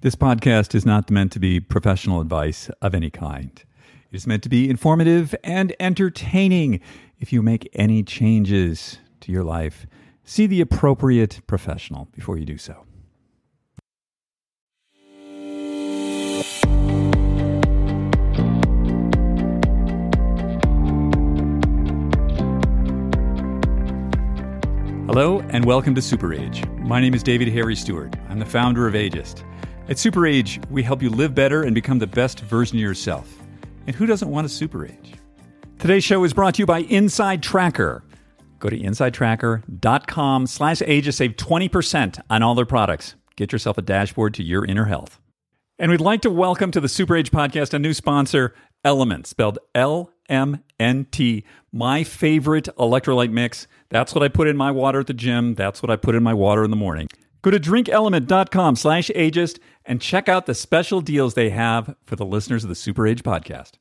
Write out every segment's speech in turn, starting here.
This podcast is not meant to be professional advice of any kind. It is meant to be informative and entertaining. If you make any changes to your life, see the appropriate professional before you do so. Hello, and welcome to SuperAge. My name is David Harry Stewart. I'm the founder of Ageist. At SuperAge, we help you live better and become the best version of yourself. And who doesn't want a super age? Today's show is brought to you by InsideTracker. Go to insidetracker.com slash age to save 20% on all their products. Get yourself a dashboard to your inner health. And we'd like to welcome to the SuperAge podcast a new sponsor, Element, spelled L M N T, my favorite electrolyte mix. That's what I put in my water at the gym. That's what I put in my water in the morning. Go to drinkelement.com slash ageist and check out the special deals they have for the listeners of the SuperAge podcast.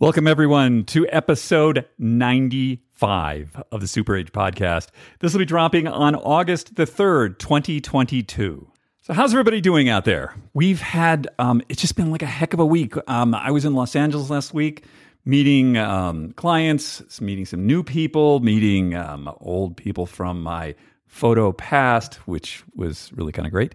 Welcome, everyone, to episode 95 of the SuperAge podcast. This will be dropping on August the 3rd, 2022. So, how's everybody doing out there? We've had, um, it's just been like a heck of a week. Um, I was in Los Angeles last week meeting um, clients, meeting some new people, meeting um, old people from my photo past, which was really kind of great.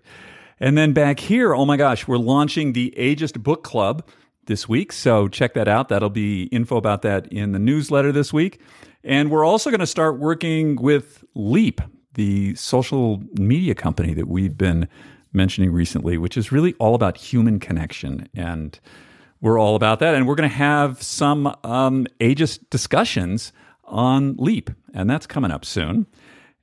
And then back here, oh my gosh, we're launching the Ageist Book Club this week. So check that out. That'll be info about that in the newsletter this week. And we're also going to start working with Leap, the social media company that we've been mentioning recently, which is really all about human connection. And we're all about that. And we're going to have some um, ageist discussions on Leap, and that's coming up soon.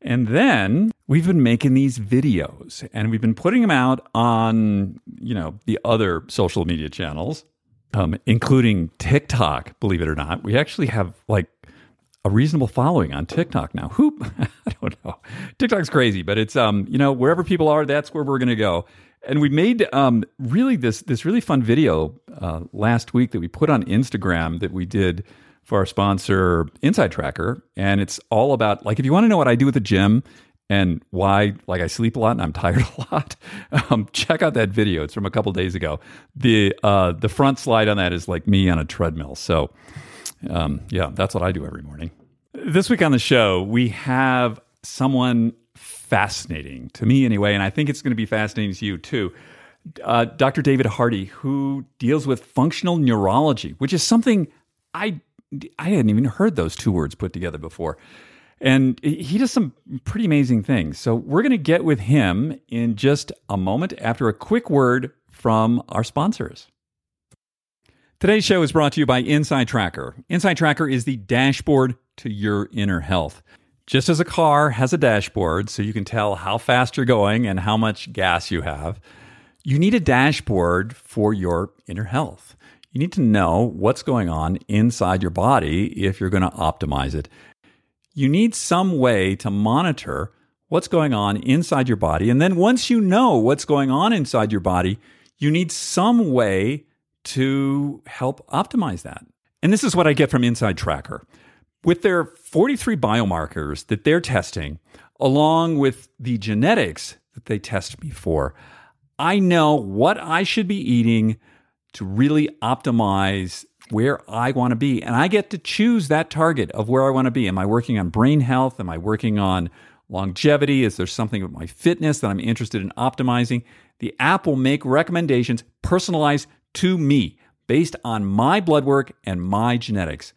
And then we've been making these videos and we've been putting them out on, you know, the other social media channels, um, including TikTok, believe it or not. We actually have like a reasonable following on TikTok now. Who I don't know. TikTok's crazy, but it's um, you know, wherever people are, that's where we're gonna go. And we made um really this this really fun video uh, last week that we put on Instagram that we did for our sponsor, InsideTracker. And it's all about, like, if you want to know what I do at the gym and why, like, I sleep a lot and I'm tired a lot, um, check out that video. It's from a couple days ago. The, uh, the front slide on that is like me on a treadmill. So, um, yeah, that's what I do every morning. This week on the show, we have someone fascinating to me anyway, and I think it's going to be fascinating to you too. Uh, Dr. David Hardy, who deals with functional neurology, which is something I I hadn't even heard those two words put together before. And he does some pretty amazing things. So we're going to get with him in just a moment after a quick word from our sponsors. Today's show is brought to you by InsideTracker. Inside Tracker is the dashboard to your inner health. Just as a car has a dashboard so you can tell how fast you're going and how much gas you have, you need a dashboard for your inner health. You need to know what's going on inside your body if you're going to optimize it. You need some way to monitor what's going on inside your body. And then once you know what's going on inside your body, you need some way to help optimize that. And this is what I get from InsideTracker. With their 43 biomarkers that they're testing, along with the genetics that they test me for, I know what I should be eating to really optimize where I want to be. And I get to choose that target of where I want to be. Am I working on brain health? Am I working on longevity? Is there something with my fitness that I'm interested in optimizing? The app will make recommendations personalized to me based on my blood work and my genetics.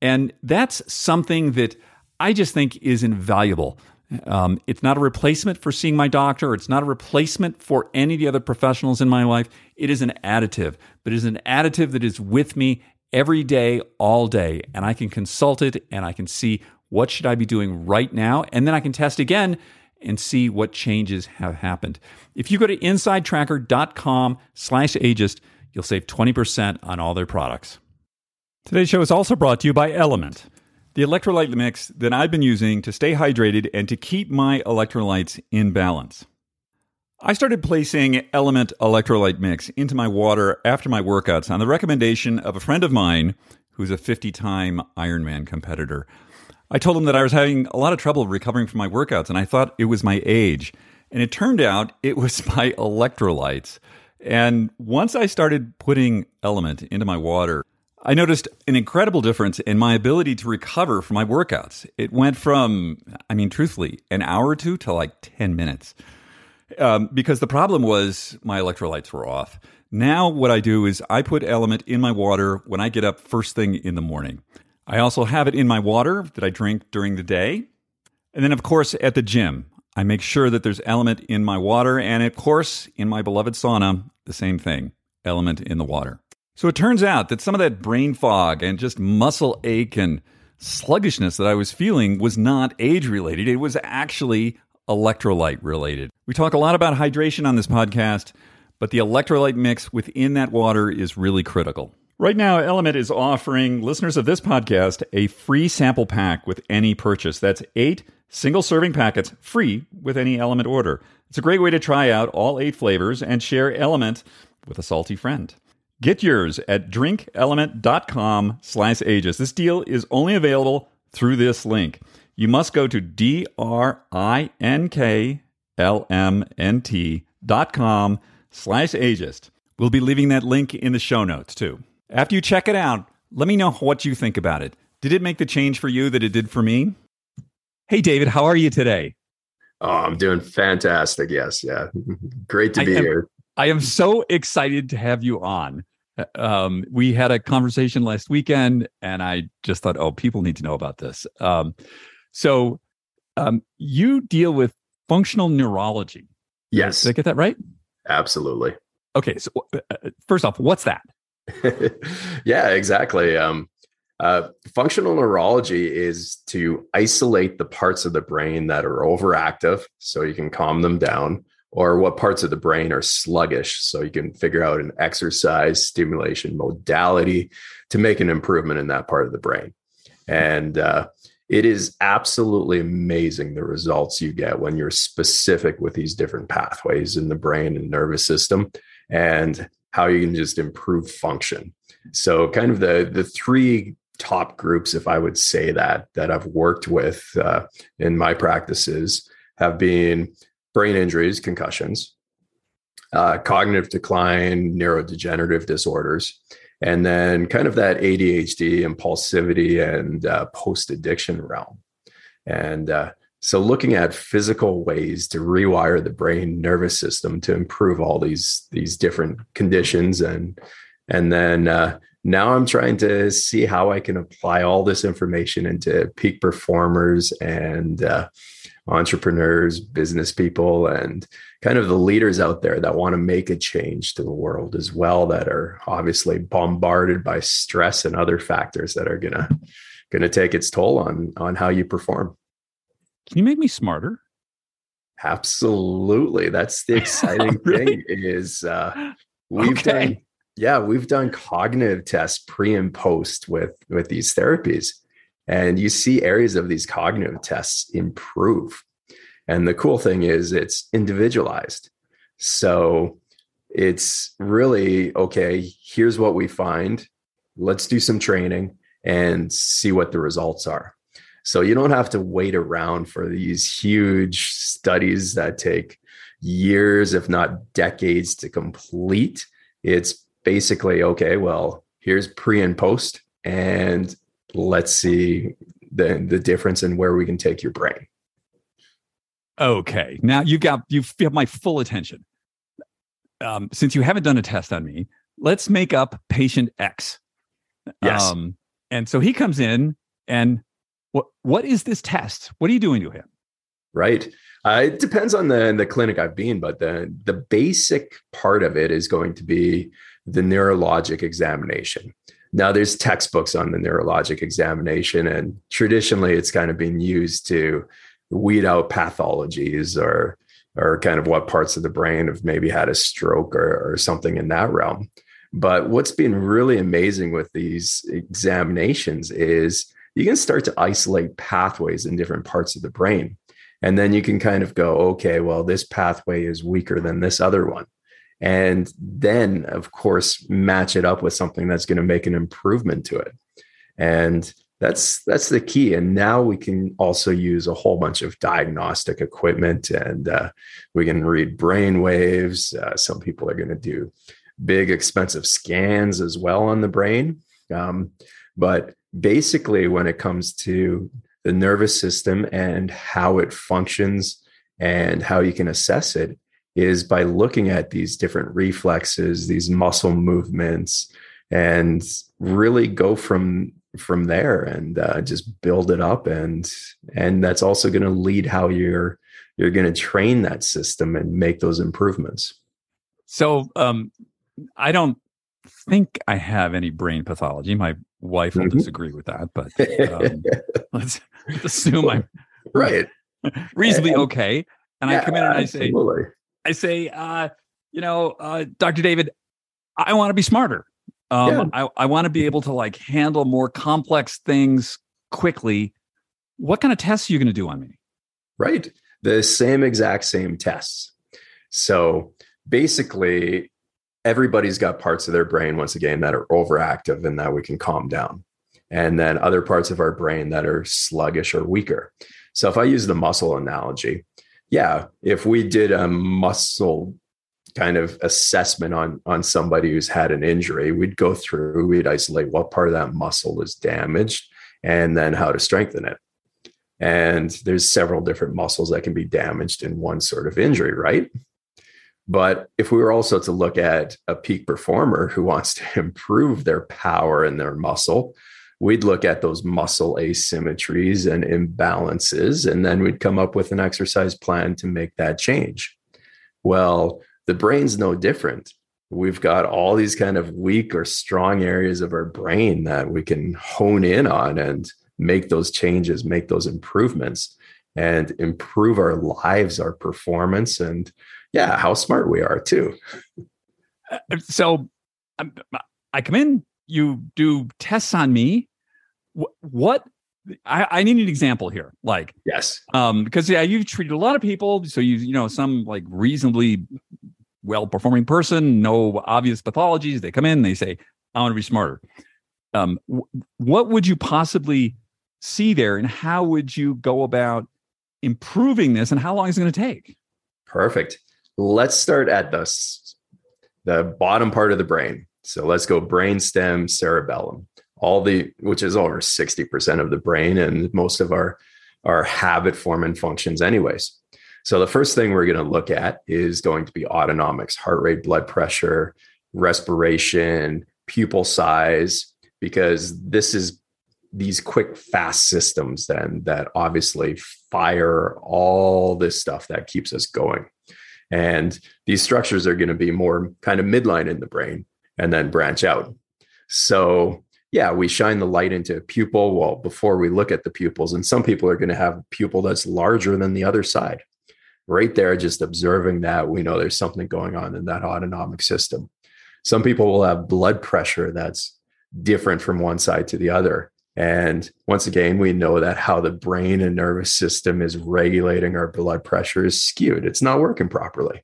And that's something that I just think is invaluable. Um, it's not a replacement for seeing my doctor. It's not a replacement for any of the other professionals in my life. It is an additive, but it is an additive that is with me every day, all day. And I can consult it and I can see what should I be doing right now. And then I can test again and see what changes have happened. If you go to insidetracker.com slash ageist, you'll save 20% on all their products. Today's show is also brought to you by Element the electrolyte mix that I've been using to stay hydrated and to keep my electrolytes in balance. I started placing Element electrolyte mix into my water after my workouts on the recommendation of a friend of mine who's a 50 time Ironman competitor. I told him that I was having a lot of trouble recovering from my workouts, and I thought it was my age. And it turned out it was my electrolytes. And once I started putting Element into my water, I noticed an incredible difference in my ability to recover from my workouts. It went from, I mean, truthfully, an hour or two to like 10 minutes. Um, because the problem was my electrolytes were off. Now, what I do is I put Element in my water when I get up first thing in the morning. I also have it in my water that I drink during the day. And then, of course, at the gym, I make sure that there's element in my water. And of course, in my beloved sauna, the same thing element in the water. So it turns out that some of that brain fog and just muscle ache and sluggishness that I was feeling was not age related. It was actually electrolyte related. We talk a lot about hydration on this podcast, but the electrolyte mix within that water is really critical. Right now, Element is offering listeners of this podcast a free sample pack with any purchase. That's eight single serving packets free with any Element order. It's a great way to try out all eight flavors and share Element with a salty friend. Get yours at drinkelement.com slash ages. This deal is only available through this link. You must go to D-R-I-N-K-L-M-N-T dot com slash ageist. We'll be leaving that link in the show notes too. After you check it out, let me know what you think about it. Did it make the change for you that it did for me? Hey, David, how are you today? Oh, I'm doing fantastic. Yes. Yeah. Great to be I am, here. I am so excited to have you on. Um, we had a conversation last weekend, and I just thought, oh, people need to know about this. Um, so, um, you deal with functional neurology. Yes. Did I get that right? Absolutely. Okay. So, uh, first off, what's that? yeah, exactly. Um, uh, functional neurology is to isolate the parts of the brain that are overactive so you can calm them down, or what parts of the brain are sluggish so you can figure out an exercise stimulation modality to make an improvement in that part of the brain. And uh, it is absolutely amazing the results you get when you're specific with these different pathways in the brain and nervous system and how you can just improve function. So, kind of the the three top groups, if I would say that, that I've worked with uh, in my practices have been brain injuries, concussions, uh, cognitive decline, neurodegenerative disorders, and then kind of that ADHD, impulsivity, and uh, post addiction realm. And uh, so, looking at physical ways to rewire the brain nervous system to improve all these these different conditions, and and then uh, now I'm trying to see how I can apply all this information into peak performers and uh, entrepreneurs, business people, and kind of the leaders out there that want to make a change to the world as well that are obviously bombarded by stress and other factors that are gonna gonna take its toll on on how you perform. Can you make me smarter? Absolutely. That's the exciting really? thing is uh, we've okay. done yeah we've done cognitive tests pre and post with with these therapies and you see areas of these cognitive tests improve. And the cool thing is it's individualized. So it's really okay here's what we find. Let's do some training and see what the results are. So you don't have to wait around for these huge studies that take years if not decades to complete. It's basically okay well here's pre and post and let's see the the difference in where we can take your brain. Okay. Now you've got you have my full attention. Um, since you haven't done a test on me let's make up patient x. Yes. Um, and so he comes in and what what is this test? What are you doing to him? Right. Uh, it depends on the the clinic i've been but the the basic part of it is going to be the neurologic examination. Now, there's textbooks on the neurologic examination, and traditionally it's kind of been used to weed out pathologies or or kind of what parts of the brain have maybe had a stroke or, or something in that realm. But what's been really amazing with these examinations is you can start to isolate pathways in different parts of the brain. And then you can kind of go, okay, well, this pathway is weaker than this other one and then of course match it up with something that's going to make an improvement to it. And that's that's the key. And now we can also use a whole bunch of diagnostic equipment and uh, we can read brain waves. Uh, some people are going to do big expensive scans as well on the brain. Um, but basically when it comes to the nervous system and how it functions and how you can assess it is by looking at these different reflexes these muscle movements and really go from from there and uh, just build it up. And and that's also going to lead how you're you're going to train that system and make those improvements. So um i don't think i have any brain pathology. My wife will mm-hmm. disagree with that but um, let's, let's, assume i'm right. reasonably okay. And yeah, i come in and i say i say uh you know uh dr david i want to be smarter um, yeah. I, I want to be able to like handle more complex things quickly. What kind of tests are you going to do on me? Right. The same exact same tests. So basically, everybody's got parts of their brain, once again, that are overactive and that we can calm down. And then other parts of our brain that are sluggish or weaker. So if I use the muscle analogy, yeah, if we did a muscle kind of assessment on on somebody who's had an injury we'd go through we'd isolate what part of that muscle is damaged and then how to strengthen it. And there's several different muscles that can be damaged in one sort of injury right? But if we were also to look at a peak performer who wants to improve their power and their muscle we'd look at those muscle asymmetries and imbalances and then we'd come up with an exercise plan to make that change well the brain's no different. We've got all these kind of weak or strong areas of our brain that we can hone in on and make those changes, make those improvements, and improve our lives, our performance, and yeah, how smart we are too. So um, I come in, you do tests on me. What I, I, need an example here. Like, yes, um, because yeah, you've treated a lot of people, so you you know some like reasonably well performing person, no obvious pathologies. They come in, they say, "I want to be smarter." Um, w- what would you possibly see there, and how would you go about improving this, and how long is it going to take? Perfect. Let's start at the the bottom part of the brain. So let's go brain stem, cerebellum all the which is over 60% of the brain and most of our our habit forming functions anyways. So the first thing we're going to look at is going to be autonomics heart rate blood pressure respiration pupil size because this is these quick fast systems then that obviously fire all this stuff that keeps us going. And these structures are going to be more kind of midline in the brain and then branch out. So yeah, we shine the light into a pupil. Well, before we look at the pupils, and some people are going to have a pupil that's larger than the other side. Right there, just observing that, we know there's something going on in that autonomic system. Some people will have blood pressure that's different from one side to the other. And once again, we know that how the brain and nervous system is regulating our blood pressure is skewed. It's not working properly.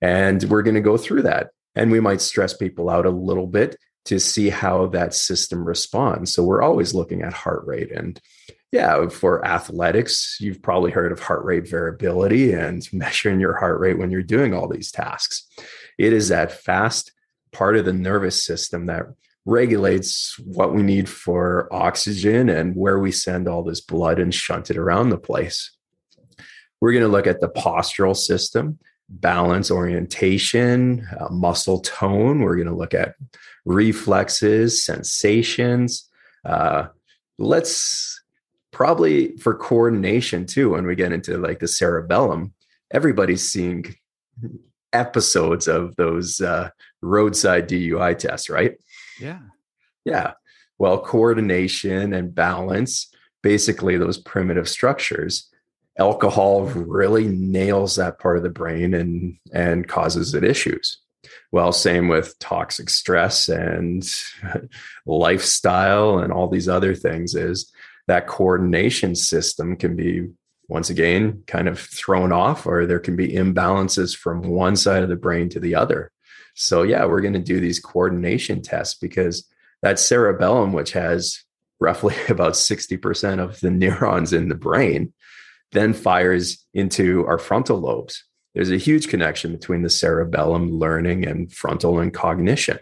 And we're going to go through that. And we might stress people out a little bit to see how that system responds. So we're always looking at heart rate. And yeah, for athletics, you've probably heard of heart rate variability and measuring your heart rate when you're doing all these tasks. It is that fast part of the nervous system that regulates what we need for oxygen and where we send all this blood and shunt it around the place. We're going to look at the postural system, balance, orientation, uh, muscle tone. We're going to look at reflexes, sensations. Uh, let's probably for coordination too, when we get into like the cerebellum, everybody's seeing episodes of those uh, roadside DUI tests, right? Yeah. Yeah. Well, coordination and balance, basically those primitive structures, alcohol really nails that part of the brain and and causes it issues. Well, same with toxic stress and lifestyle and all these other things is that coordination system can be once again kind of thrown off or there can be imbalances from one side of the brain to the other. So yeah, we're going to do these coordination tests because that cerebellum which has roughly about 60% of the neurons in the brain, then fires into our frontal lobes. There's a huge connection between the cerebellum learning and frontal and cognition.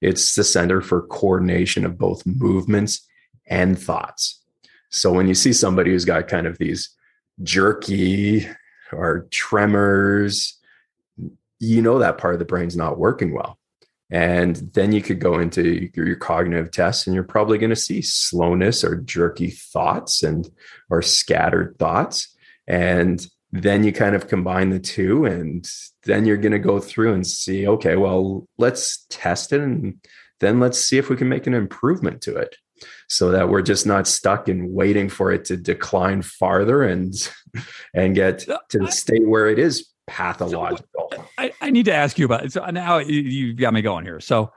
It's the center for coordination of both movements and thoughts. So when you see somebody who's got kind of these jerky or tremors, you know that part of the brain's not working well. And then you could go into your, cognitive tests and you're probably going to see slowness or jerky thoughts and or scattered thoughts. And then you kind of combine the two and then you're going to go through and see, okay, well, let's test it and then let's see if we can make an improvement to it so that we're just not stuck in waiting for it to decline farther and and get to the state where it is pathological. So I, I, need to ask you about it. So now you've got me going here. So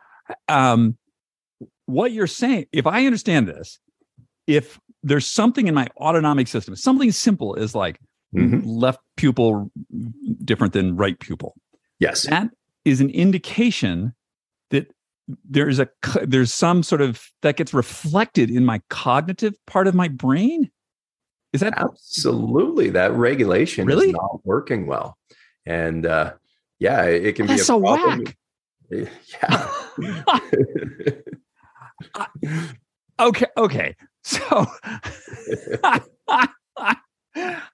um what you're saying, if I understand this, if there's something in my autonomic system, something simple is like mm-hmm. left pupil different than right pupil. Yes. That is an indication that there's a there's some sort of that gets reflected in my cognitive part of my brain is that absolutely that regulation really? is not working well and uh yeah it can oh, be a so problem whack. yeah okay okay so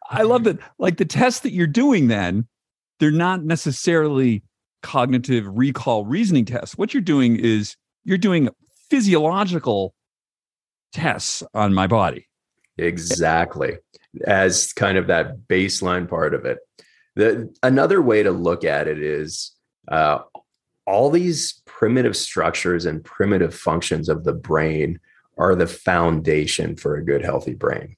i love that like the tests that you're doing then they're not necessarily cognitive recall reasoning tests. What you're doing is you're doing physiological tests on my body. Exactly. As kind of that baseline part of it. The, another way to look at it is uh, all these primitive structures and primitive functions of the brain are the foundation for a good, healthy brain.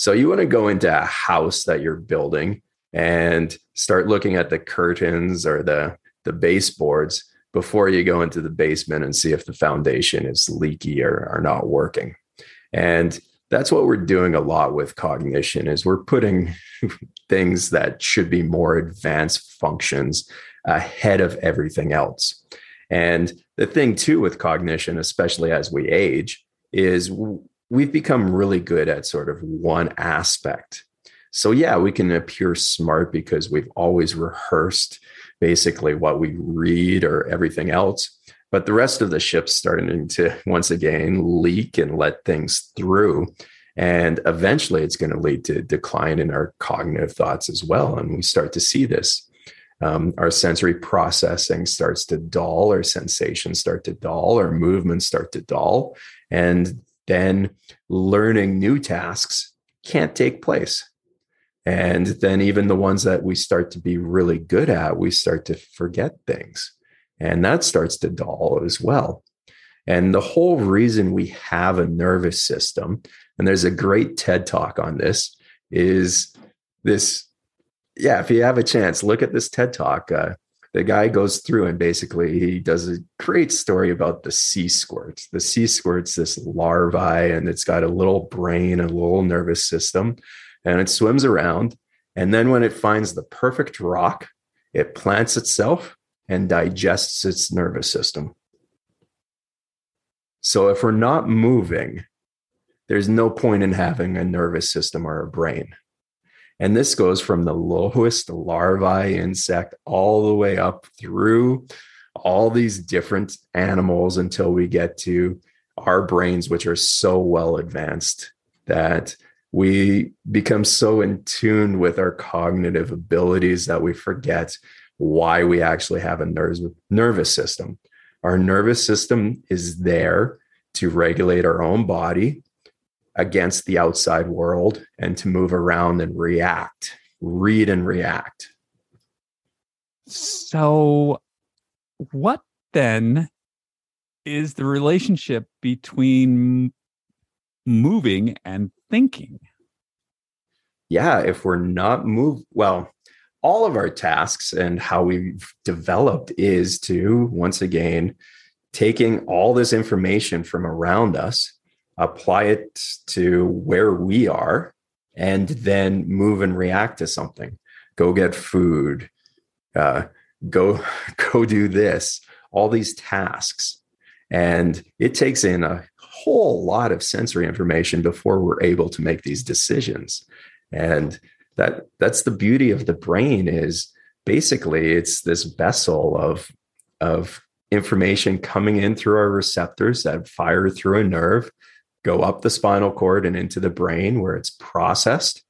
So you want to go into a house that you're building and start looking at the curtains or the the baseboards before you go into the basement and see if the foundation is leaky or, or not working. And that's what we're doing a lot with cognition is we're putting things that should be more advanced functions ahead of everything else. And the thing too with cognition, especially as we age, is we've become really good at sort of one aspect. So yeah, we can appear smart because we've always rehearsed basically what we read or everything else. But the rest of the ship's starting to once again leak and let things through. And eventually it's going to lead to decline in our cognitive thoughts as well. And we start to see this. Um, our sensory processing starts to dull, our sensations start to dull, our movements start to dull. And then learning new tasks can't take place and then even the ones that we start to be really good at, we start to forget things. And that starts to dull as well. And the whole reason we have a nervous system, and there's a great TED talk on this, is this. Yeah, if you have a chance, look at this TED talk. Uh, the guy goes through and basically he does a great story about the sea squirt. The sea squirt's this larvae, and it's got a little brain, and a little nervous system and it swims around. And then when it finds the perfect rock, it plants itself and digests its nervous system. So if we're not moving, there's no point in having a nervous system or a brain. And this goes from the lowest larvae insect all the way up through all these different animals until we get to our brains, which are so well advanced that we become so in tune with our cognitive abilities that we forget why we actually have a nervous, nervous system. Our nervous system is there to regulate our own body against the outside world and to move around and react, read and react. So, what then is the relationship between moving and thinking? Yeah, if we're not move well, all of our tasks and how we've developed is to once again taking all this information from around us, apply it to where we are, and then move and react to something. Go get food, uh, go go do this. All these tasks, and it takes in a whole lot of sensory information before we're able to make these decisions. And that that's the beauty of the brain is basically it's this vessel of of information coming in through our receptors that fire through a nerve, go up the spinal cord and into the brain where it's processed.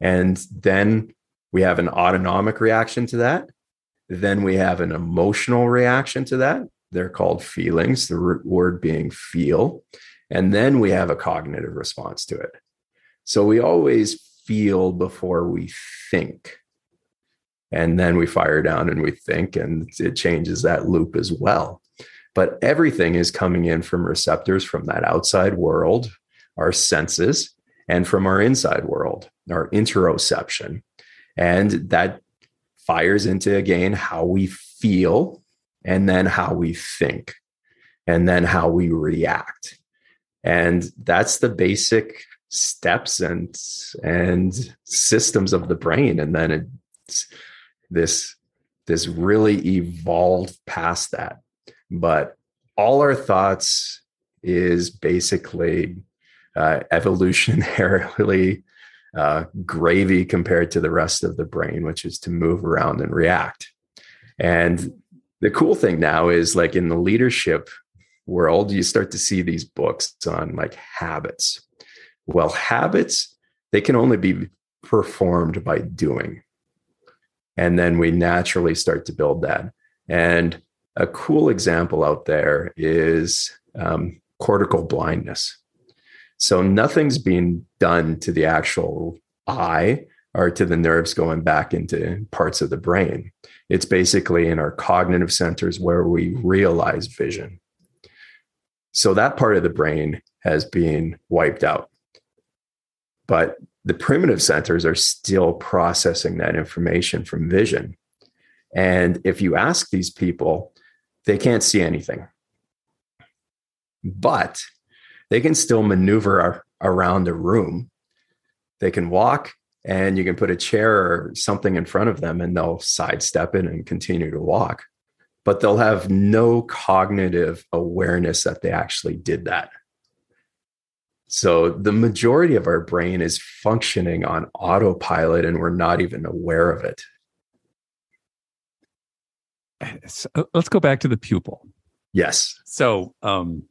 And then we have an autonomic reaction to that. Then we have an emotional reaction to that. They're called feelings, the root word being feel. And then we have a cognitive response to it. So we always feel before we think. And then we fire down and we think, and it changes that loop as well. But everything is coming in from receptors from that outside world, our senses, and from our inside world, our interoception. And that fires into again how we feel and then how we think and then how we react. And that's the basic steps and and systems of the brain. And then it's this this really evolved past that but all our thoughts is basically uh, evolutionarily uh, gravy compared to the rest of the brain, which is to move around and react. And the cool thing now is like in the leadership world, you start to see these books on like habits. Well, habits, they can only be performed by doing. And then we naturally start to build that. And a cool example out there is um, cortical blindness. So nothing's being done to the actual eye or to the nerves going back into parts of the brain. It's basically in our cognitive centers where we realize vision. So that part of the brain has been wiped out. But the primitive centers are still processing that information from vision. And if you ask these people, they can't see anything. But they can still maneuver around the room. They can walk and you can put a chair or something in front of them and they'll sidestep it and continue to walk. But they'll have no cognitive awareness that they actually did that. So the majority of our brain is functioning on autopilot and we're not even aware of it. So let's go back to the pupil. Yes. So um,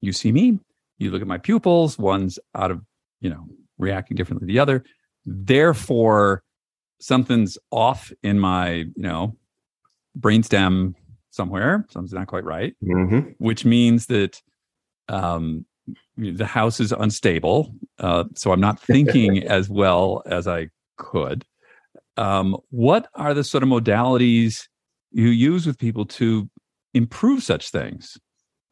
you see me, you look at my pupils, one's out of, you know, reacting differently to the other. Therefore, something's off in my, you know, brainstem somewhere. Something's not quite right, mm-hmm. which means that um, the house is unstable. Uh, so I'm not thinking as well as I could. Um, what are the sort of modalities you use with people to improve such things?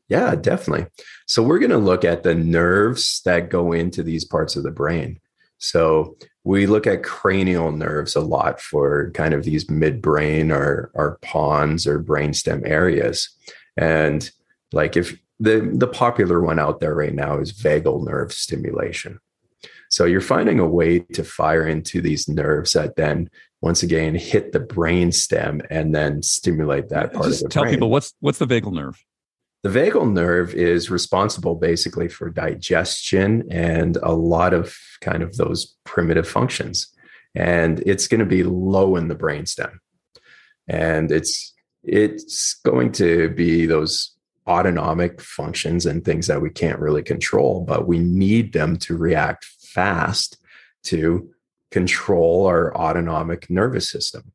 Yeah, definitely. So we're going to look at the nerves that go into these parts of the brain. So we look at cranial nerves a lot for kind of these midbrain or or pons or brainstem areas. And like if the the popular one out there right now is vagal nerve stimulation. So you're finding a way to fire into these nerves that then once again hit the brain stem and then stimulate that part Just of the brain. tell brain. people what's what's the vagal nerve the vagal nerve is responsible basically for digestion and a lot of kind of those primitive functions. And it's going to be low in the brainstem. And it's it's going to be those autonomic functions and things that we can't really control, but we need them to react fast to control our autonomic nervous system.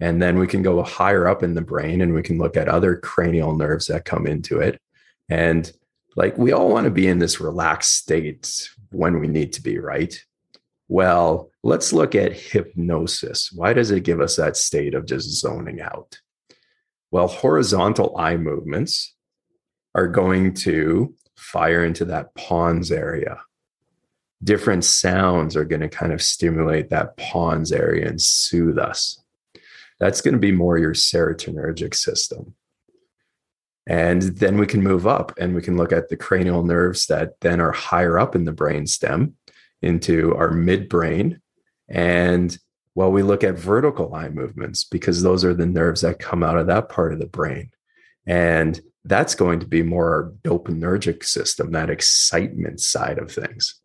And then we can go higher up in the brain and we can look at other cranial nerves that come into it. And like we all want to be in this relaxed state when we need to be, right? Well, let's look at hypnosis. Why does it give us that state of just zoning out? Well, horizontal eye movements are going to fire into that pons area. Different sounds are going to kind of stimulate that pons area and soothe us that's going to be more your serotonergic system. And then we can move up and we can look at the cranial nerves that then are higher up in the brain stem into our midbrain. And well, we look at vertical eye movements because those are the nerves that come out of that part of the brain. And that's going to be more our dopaminergic system, that excitement side of things.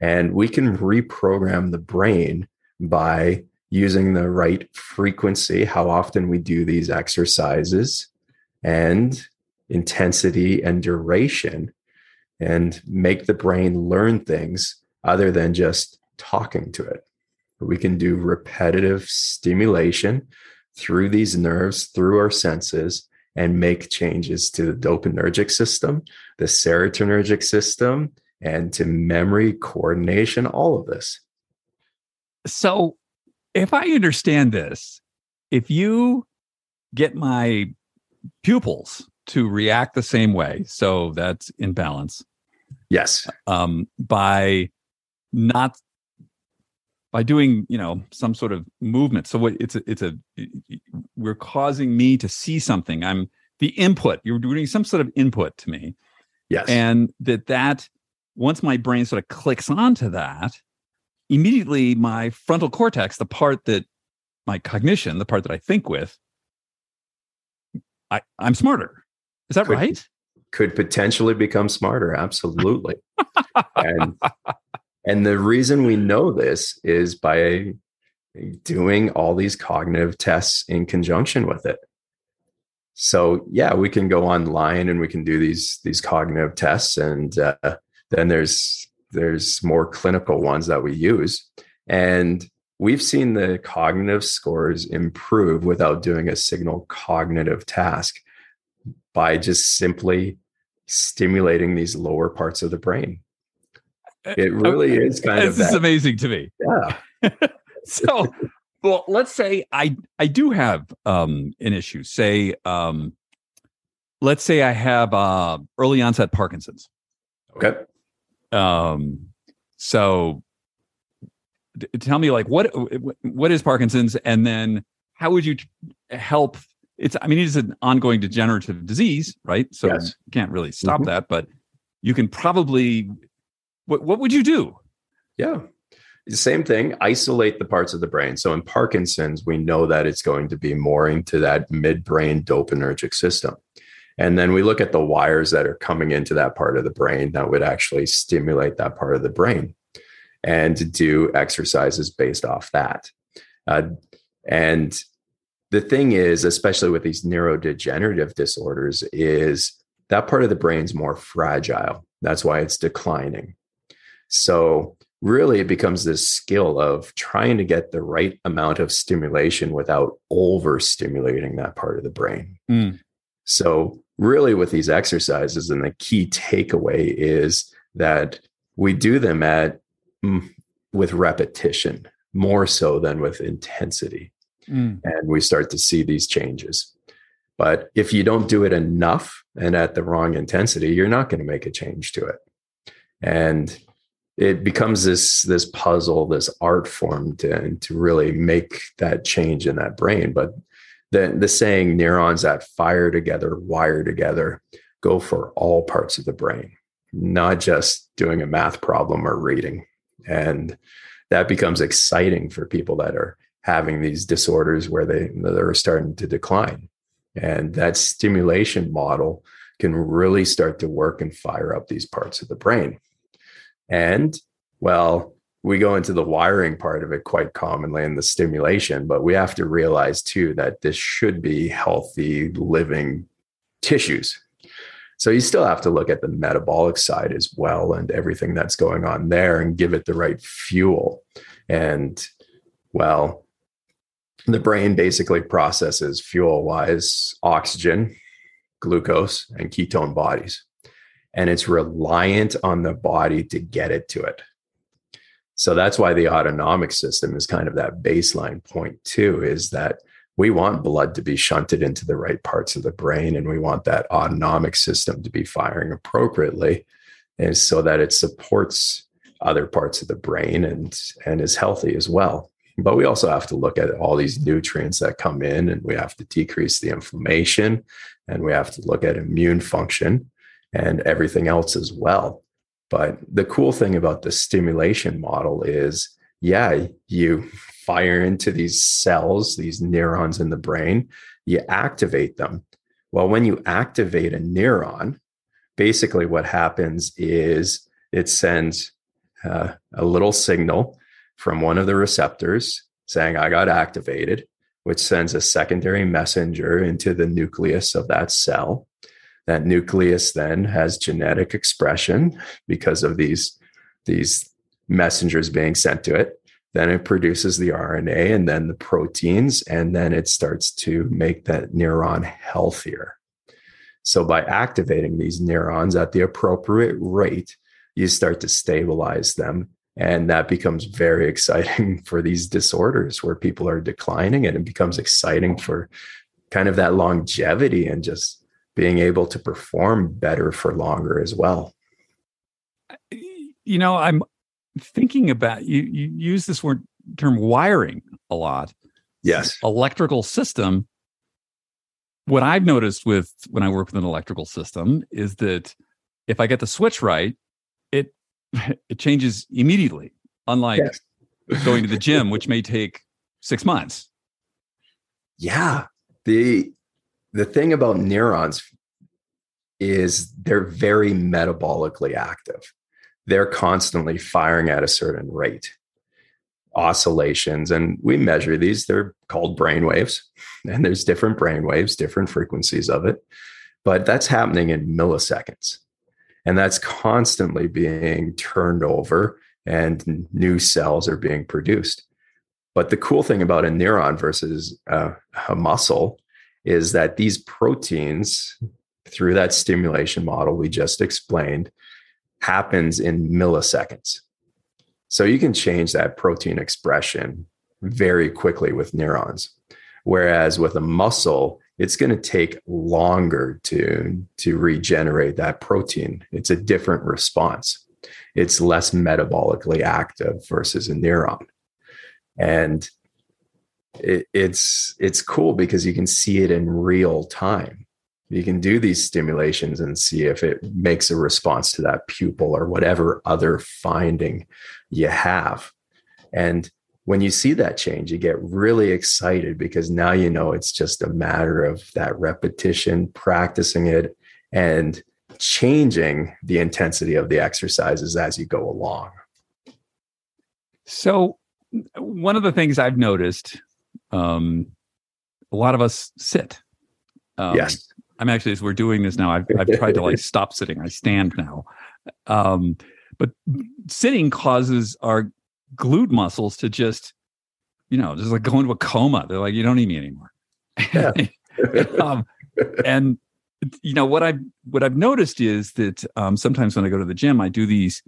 And we can reprogram the brain by using the right frequency, how often we do these exercises, and intensity and duration, and make the brain learn things other than just talking to it. We can do repetitive stimulation through these nerves, through our senses, and make changes to the dopaminergic system, the serotonergic system, and to memory, coordination, all of this. So, if I understand this, if you get my pupils to react the same way, so that's in balance. Yes. Um, by not by doing you know some sort of movement so what it's a it's a we're causing me to see something i'm the input you're doing some sort of input to me yes and that that once my brain sort of clicks onto that immediately my frontal cortex the part that my cognition the part that i think with i i'm smarter. Is that could, right? could potentially become smarter. Absolutely. And and the reason we know this is by doing all these cognitive tests in conjunction with it. So yeah, we can go online and we can do these these cognitive tests, and uh, then there's there's more clinical ones that we use, and we've seen the cognitive scores improve without doing a signal cognitive task by just simply stimulating these lower parts of the brain. Uh, it really is kind this of. This is amazing to me. Yeah. so, well, let's say I I do have um, an issue. Say, um, let's say I have uh, early onset Parkinson's. Okay. Um. So, d- tell me, like, what what is Parkinson's, and then how would you help? It's I mean, it's an ongoing degenerative disease, right? So yes. you can't really stop mm-hmm. that, but you can probably what, what would you do? Yeah. The same thing, isolate the parts of the brain. So in Parkinson's, we know that it's going to be more into that midbrain dopaminergic system. And then we look at the wires that are coming into that part of the brain that would actually stimulate that part of the brain and do exercises based off that. Uh, and the thing is, especially with these neurodegenerative disorders, is that part of the brain's more fragile. That's why it's declining. So, really, it becomes this skill of trying to get the right amount of stimulation without overstimulating that part of the brain. Mm. So, really, with these exercises, and the key takeaway is that we do them at mm, with repetition more so than with intensity. Mm. And we start to see these changes. But if you don't do it enough and at the wrong intensity, you're not going to make a change to it. And it becomes this this puzzle, this art form to, to really make that change in that brain. But the, the saying neurons that fire together, wire together, go for all parts of the brain, not just doing a math problem or reading. And that becomes exciting for people that are having these disorders where they they're starting to decline. And that stimulation model can really start to work and fire up these parts of the brain. And well, we go into the wiring part of it quite commonly in the stimulation, but we have to realize too that this should be healthy living tissues. So you still have to look at the metabolic side as well and everything that's going on there and give it the right fuel. And well, the brain basically processes fuel wise oxygen, glucose, and ketone bodies and it's reliant on the body to get it to it. So that's why the autonomic system is kind of that baseline point, too, is that we want blood to be shunted into the right parts of the brain and we want that autonomic system to be firing appropriately and so that it supports other parts of the brain and and is healthy as well but we also have to look at all these nutrients that come in and we have to decrease the inflammation and we have to look at immune function and everything else as well. But the cool thing about the stimulation model is, yeah, you fire into these cells, these neurons in the brain, you activate them. Well, when you activate a neuron, basically what happens is it sends uh, a little signal from one of the receptors saying, I got activated, which sends a secondary messenger into the nucleus of that cell. That nucleus then has genetic expression because of these, these messengers being sent to it. Then it produces the RNA and then the proteins, and then it starts to make that neuron healthier. So, by activating these neurons at the appropriate rate, you start to stabilize them. And that becomes very exciting for these disorders where people are declining, and it becomes exciting for kind of that longevity and just being able to perform better for longer as well. You know, I'm thinking about you you use this word term wiring a lot. Yes. Electrical system. What I've noticed with when I work with an electrical system is that if I get the switch right, it it changes immediately. Unlike yes. going to the gym, which may take six months. Yeah. The the thing about neurons is they're very metabolically active. They're constantly firing at a certain rate. Oscillations and we measure these they're called brain waves and there's different brain waves different frequencies of it but that's happening in milliseconds and that's constantly being turned over and new cells are being produced. But the cool thing about a neuron versus a, a muscle is that these proteins through that stimulation model we just explained happens in milliseconds. So you can change that protein expression very quickly with neurons. Whereas with a muscle, it's going to take longer to, to regenerate that protein. It's a different response. It's less metabolically active versus a neuron. And it, it's it's cool because you can see it in real time you can do these stimulations and see if it makes a response to that pupil or whatever other finding you have. And when you see that change, you get really excited because now you know it's just a matter of that repetition, practicing it, and changing the intensity of the exercises as you go along. So, one of the things I've noticed, um, a lot of us sit. Um, yes. I'm actually as we're doing this now, I've I've tried to like stop sitting. I stand now. Um, but sitting causes our glute muscles to just, you know, just like go into a coma. They're like, you don't need me anymore. Yeah. um, and you know what I've what I've noticed is that um, sometimes when I go to the gym, I do these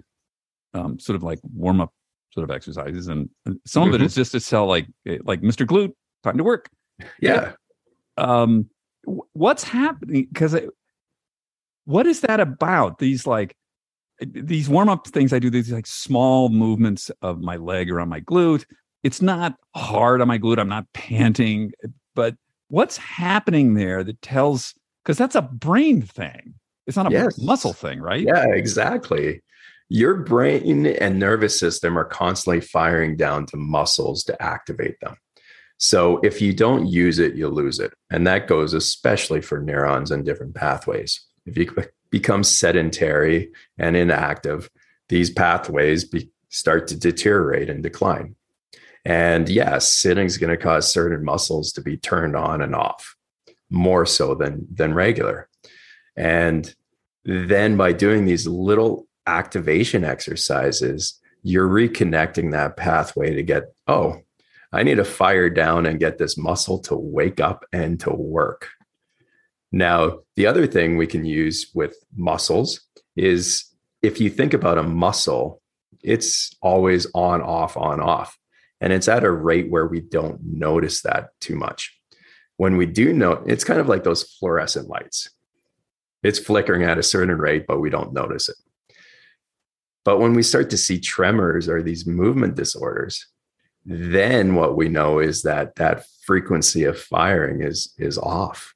um, sort of like warm up sort of exercises, and some mm-hmm. of it is just to sell like eh, like Mr. Glute, time to work. Yeah. Um, what's happening because what is that about these like these warm-up things i do these like small movements of my leg around my glute it's not hard on my glute i'm not panting but what's happening there that tells because that's a brain thing it's not a yes. muscle thing right yeah exactly your brain and nervous system are constantly firing down to muscles to activate them so if you don't use it, you lose it. And that goes especially for neurons and different pathways. If you become sedentary and inactive, these pathways be, start to deteriorate and decline. And yes, sitting is going to cause certain muscles to be turned on and off more so than, than regular. And then by doing these little activation exercises, you're reconnecting that pathway to get, oh, I need to fire down and get this muscle to wake up and to work. Now, the other thing we can use with muscles is if you think about a muscle, it's always on, off, on, off. And it's at a rate where we don't notice that too much. When we do know, it's kind of like those fluorescent lights. It's flickering at a certain rate, but we don't notice it. But when we start to see tremors or these movement disorders, then what we know is that that frequency of firing is is off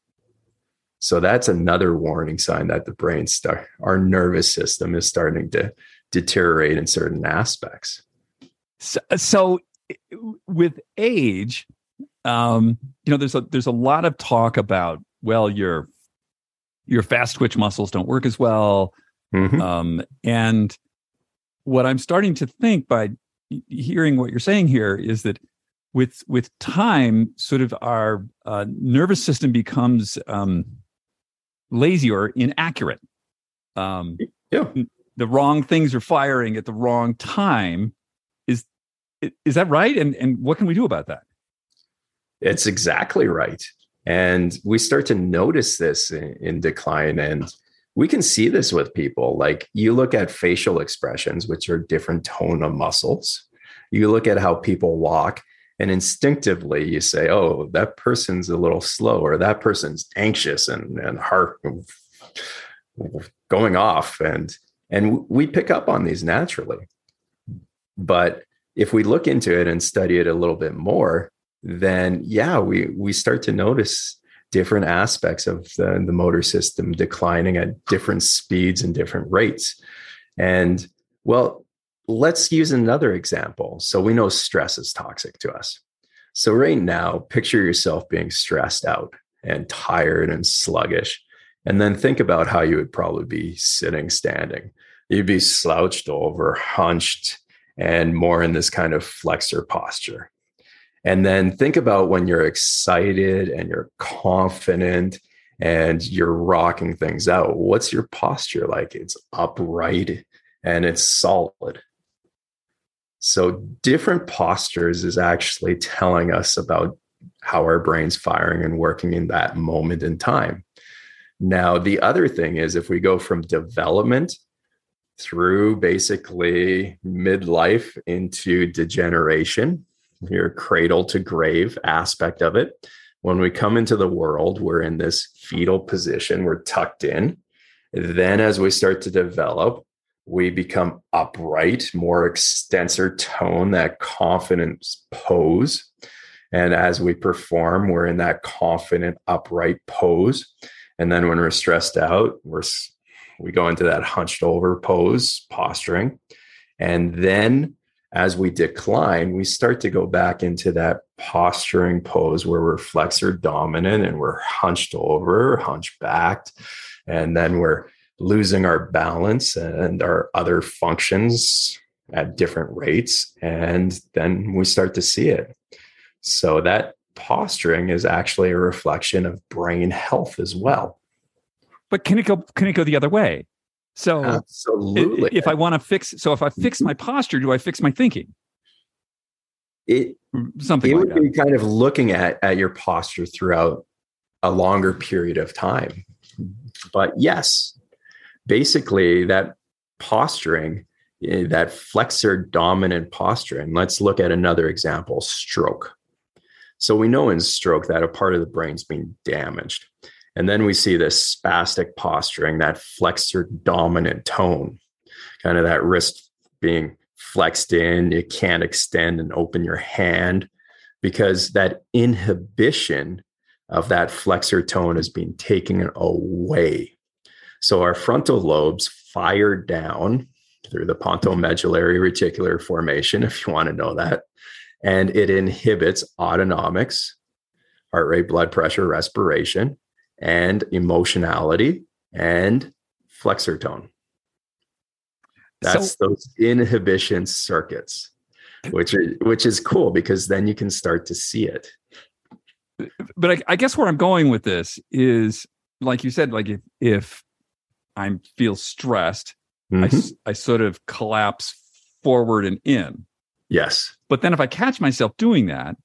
so that's another warning sign that the brain start our nervous system is starting to deteriorate in certain aspects so, so with age um you know there's a there's a lot of talk about well you're your fast twitch muscles don't work as well. Mhm. Um, and what I'm starting to think by hearing what you're saying here is that with with time, sort of our uh, nervous system becomes um, lazy or inaccurate. Um, Yeah. the wrong things are firing at the wrong time. Is is that right? And and what can we do about that? It's exactly right. And we start to notice this in, in, decline. And we can see this with people. Like you look at facial expressions, which are different tone of muscles. You look at how people walk, and instinctively you say, oh, that person's a little slow, or that person's anxious and, and heart going off. And and we pick up on these naturally. But if we look into it and study it a little bit more, then yeah, we we start to notice different aspects of the, the motor system declining at different speeds and different rates. And well, let's use another example. So we know stress is toxic to us. So right now, picture yourself being stressed out and tired and sluggish. And then think about how you would probably be sitting, standing. You'd be slouched over, hunched, and more in this kind of flexor posture. And then think about when you're excited and you're confident and you're rocking things out. What's your posture like? It's upright and it's solid. So, different postures is actually telling us about how our brain's firing and working in that moment in time. Now, the other thing is if we go from development through basically midlife into degeneration, your cradle to grave aspect of it. When we come into the world, we're in this fetal position, we're tucked in. Then, as we start to develop, we become upright, more extensor tone, that confidence pose. And as we perform, we're in that confident, upright pose. And then when we're stressed out, we're we go into that hunched over pose, posturing. And then as we decline, we start to go back into that posturing pose where we're flexor dominant and we're hunched over, hunched backed, and then we're losing our balance and our other functions at different rates. And then we start to see it. So that posturing is actually a reflection of brain health as well. But can it go can it go the other way? So absolutely. If I want to fix, so if I fix my posture, do I fix my thinking? It something it like would that. be kind of looking at at your posture throughout a longer period of time. But yes, basically that posturing, eh, that flexor dominant posture. And let's look at another example: stroke. So we know in stroke that a part of the brain's being damaged. And then we see this spastic posturing, that flexor dominant tone, kind of that wrist being flexed in. You can't extend and open your hand because that inhibition of that flexor tone is being taken away. So our frontal lobes fire down through the pontomedullary reticular formation, if you want to know that. And it inhibits autonomics, heart rate, blood pressure, respiration and emotionality and flexor tone. That's so, those inhibition circuits, which are, which is cool because then you can start to see it. But I, I guess where I'm going with this is, like you said, like if if I feel stressed, mm-hmm. I I sort of collapse forward and in. Yes. But then if I catch myself doing that,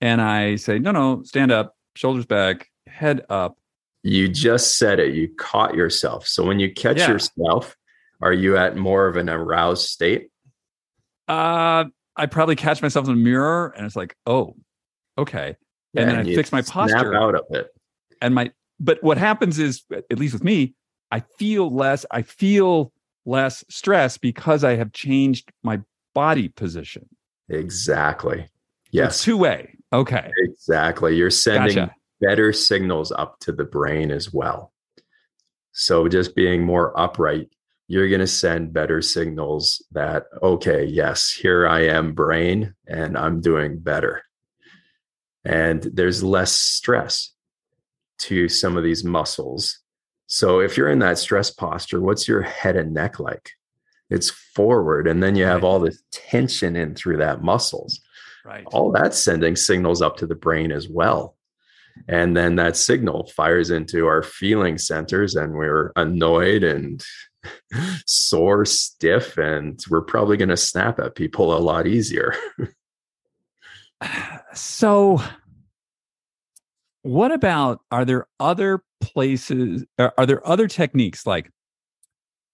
and I say, no, no, stand up, shoulders back, head up. You just said it. You caught yourself. So when you catch yeah. yourself, are you at more of an aroused state? Uh, I probably catch myself in the mirror and it's like, oh, okay. Yeah, and then and I fix my posture out of it. And my, but what happens is, at least with me, I feel less, I feel less stress because I have changed my body position. Exactly. Yes. two way. Okay. Exactly. You're sending gotcha better signals up to the brain as well. So just being more upright, you're going to send better signals that, okay, yes, here I am, brain, and I'm doing better. And there's less stress to some of these muscles So if you're in that stress posture, what's your head and neck like? It's forward, and then you have all this tension in through that muscles. Right. All that's sending signals up to the brain as well. And then that signal fires into our feeling centers, and we're annoyed and sore, stiff, and we're probably going to snap at people a lot easier. so, what about are there other places? Are, there other techniques like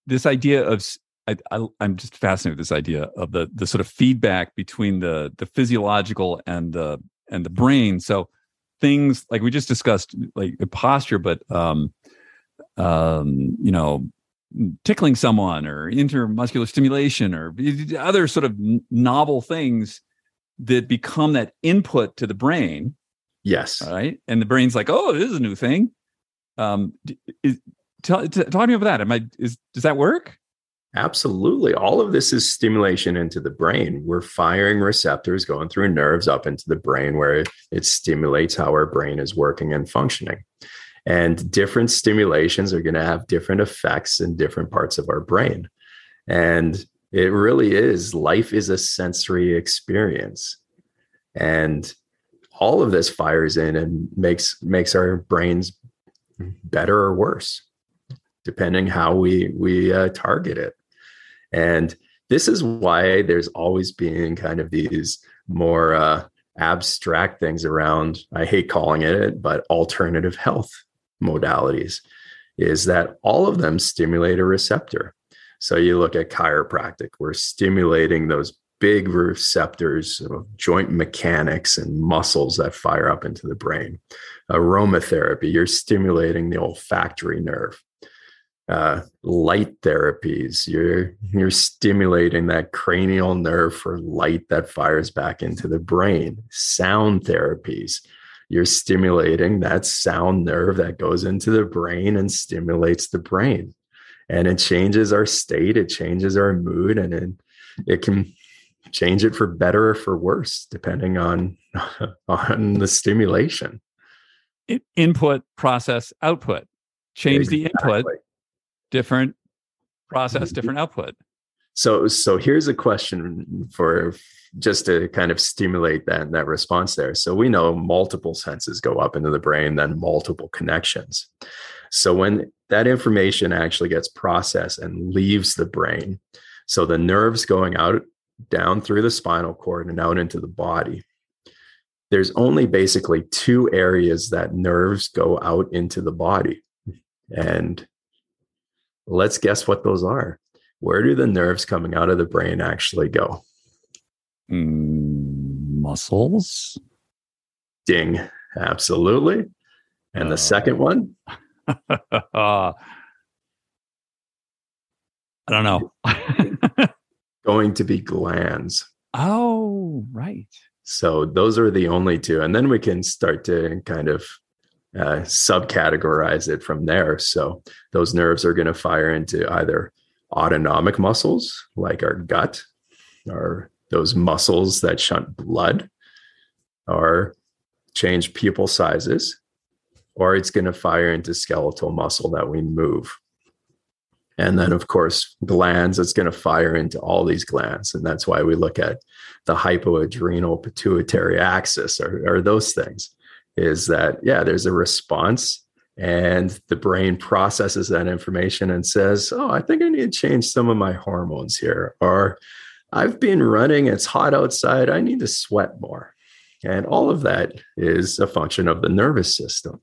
this idea of? I, I, I'm just fascinated with this idea of the the sort of feedback between the the physiological and the and the brain. So things like we just discussed, like posture, but um, um, you know, tickling someone or intermuscular stimulation or other sort of novel things that become that input to the brain. Yes. Right. And the brain's like, oh, this is a new thing. Um, is, tell, t- talk to me about that. Am I, is, does that work? Absolutely. All of this is stimulation into the brain. We're firing receptors going through nerves up into the brain where it, stimulates how our brain is working and functioning. And different stimulations are going to have different effects in different parts of our brain. And it really is life is a sensory experience. And all of this fires in and makes makes our brains better or worse depending how we we uh, target it and this is why there's always been kind of these more uh, abstract things around i hate calling it but alternative health modalities is that all of them stimulate a receptor. So you look at chiropractic, we're stimulating those big receptors of joint mechanics and muscles that fire up into the brain. Aromatherapy, you're stimulating the olfactory nerve. Uh, light therapies, you're you're stimulating that cranial nerve for light that fires back into the brain. Sound therapies, you're stimulating that sound nerve that goes into the brain and stimulates the brain. And it changes our state, it changes our mood, and it, it can change it for better or for worse, depending on, on the stimulation. Input, process, output. Change exactly. the input, different process, mm-hmm. different output. So, so here's a question for just to kind of stimulate that that response there. So we know multiple senses go up into the brain, then multiple connections. So when that information actually gets processed and leaves the brain, so the nerves going out down through the spinal cord and out into the body, there's only basically two areas that nerves go out into the body. And let's guess what those are where do the nerves coming out of the brain actually go? Mm, muscles. Ding. Absolutely. And uh, the second one? I don't know. going to be glands. Oh, right. So those are the only two. And then we can start to kind of uh, subcategorize it from there. So those nerves are going to fire into either autonomic muscles like our gut, or those muscles that shunt blood, or change pupil sizes, or it's going to fire into skeletal muscle that we move. And then, of course, glands, it's going to fire into all these glands. And that's why we look at the hypoadrenal pituitary axis or, or those things is that, yeah, there's a response and the brain processes that information and says, Oh, I think I need to change some of my hormones here. Or I've been running, it's hot outside, I need to sweat more. And all of that is a function of the nervous system.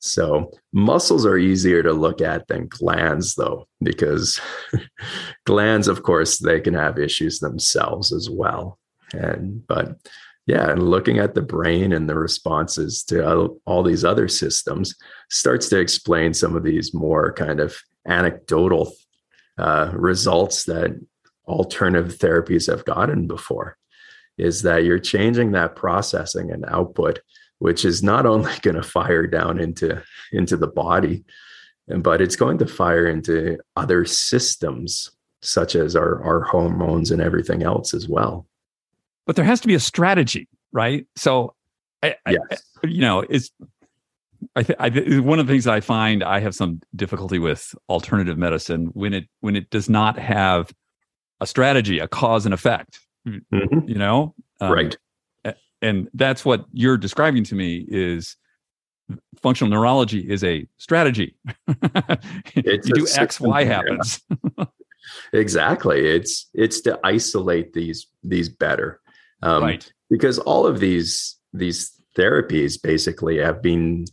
So, muscles are easier to look at than glands, though, because glands, of course, they can have issues themselves as well. And, but yeah and looking at the brain and the responses to all these other systems starts to explain some of these more kind of anecdotal uh, results that alternative therapies have gotten before is that you're changing that processing and output which is not only going to fire down into into the body but it's going to fire into other systems such as our, our hormones and everything else as well but there has to be a strategy, right? So, I, yes. I, you know, it's I, th- I th- one of the things I find I have some difficulty with alternative medicine when it when it does not have a strategy, a cause and effect. Mm-hmm. You know, um, right? And that's what you're describing to me is functional neurology is a strategy. you do X, Y happens. exactly. It's it's to isolate these these better, um, right? Because all of these these therapies basically have been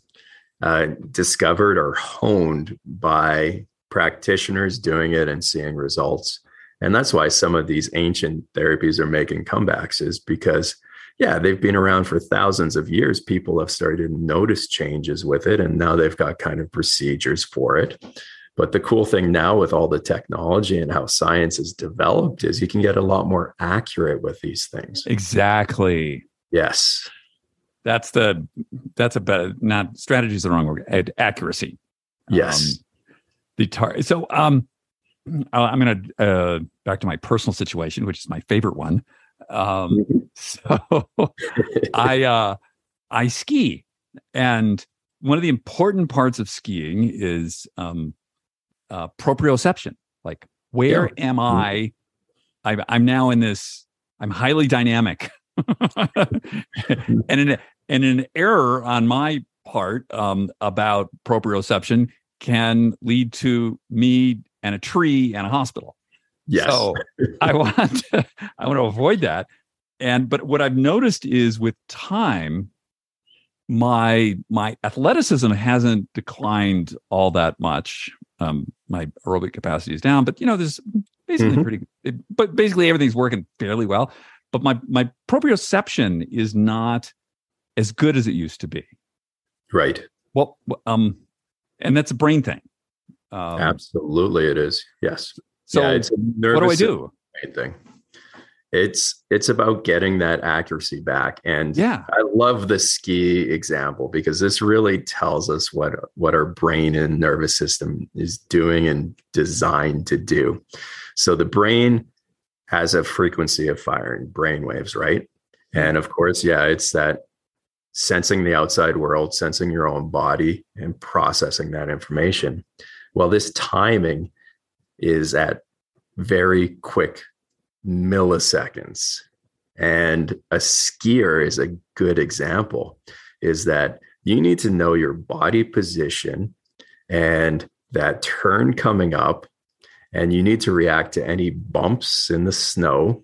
uh, discovered or honed by practitioners doing it and seeing results. And that's why some of these ancient therapies are making comebacks, is because, yeah, they've been around for thousands of years. People have started to notice changes with it, and now they've got kind of procedures for it. But the cool thing now with all the technology and how science has developed is you can get a lot more accurate with these things. Exactly. Yes. That's the that's a better not strategy is the wrong word. Accuracy. Yes. Um, the tar- so um I'm going to uh, back to my personal situation, which is my favorite one. Um, so I uh, I ski, and one of the important parts of skiing is um, uh, proprioception. Like, where yeah. am mm-hmm. I? I'm, I'm now in this. I'm highly dynamic, and an and an error on my part um, about proprioception can lead to me and a tree and a hospital. Yes. So I want to, I want to avoid that. And but what I've noticed is with time, my my athleticism hasn't declined all that much. Um, my aerobic capacity is down, but you know, there's basically mm-hmm. pretty. It, but basically, everything's working fairly well. But my my proprioception is not as good as it used to be. Right. Well, um, and that's a brain thing. Um, Absolutely, it is. Yes. So yeah, it's a what do I do? Thing. It's it's about getting that accuracy back, and yeah, I love the ski example because this really tells us what what our brain and nervous system is doing and designed to do. So the brain has a frequency of firing brain waves, right? And of course, yeah, it's that sensing the outside world, sensing your own body, and processing that information. Well, this timing is at very quick milliseconds. And a skier is a good example, is that you need to know your body position and that turn coming up, and you need to react to any bumps in the snow.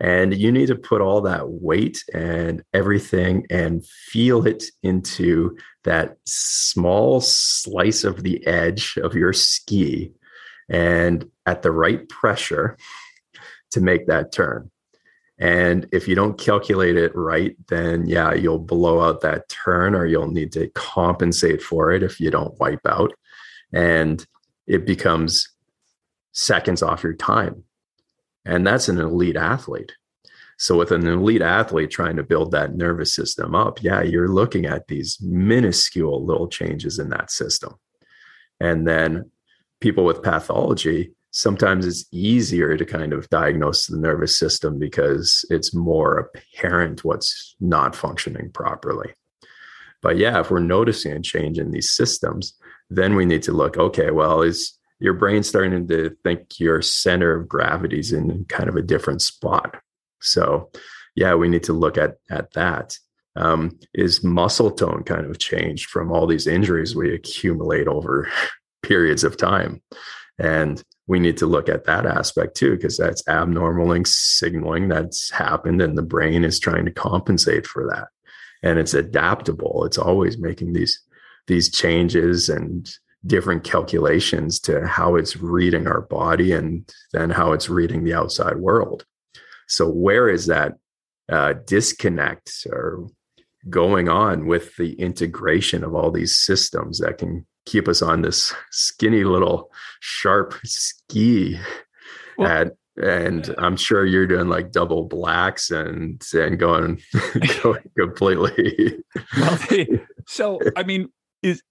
And you need to put all that weight and everything and feel it into that small slice of the edge of your ski and at the right pressure to make that turn. And if you don't calculate it right, then yeah, you'll blow out that turn or you'll need to compensate for it if you don't wipe out. And it becomes seconds off your time. And that's an elite athlete. So, with an elite athlete trying to build that nervous system up, yeah, you're looking at these minuscule little changes in that system. And then people with pathology, sometimes it's easier to kind of diagnose the nervous system because it's more apparent what's not functioning properly. But yeah, if we're noticing a change in these systems, then we need to look okay, well, is your brain starting to think your center of gravity is in kind of a different spot? So, yeah, we need to look at at that. Um, is muscle tone kind of changed from all these injuries we accumulate over periods of time? And we need to look at that aspect too, because that's abnormal signaling that's happened, and the brain is trying to compensate for that. And it's adaptable. It's always making these these changes and different calculations to how it's reading our body and then how it's reading the outside world. So where is that uh, disconnect or going on with the integration of all these systems that can keep us on this skinny little sharp ski well, at and I'm sure you're doing like double blacks and and going, going completely. well, so I mean, is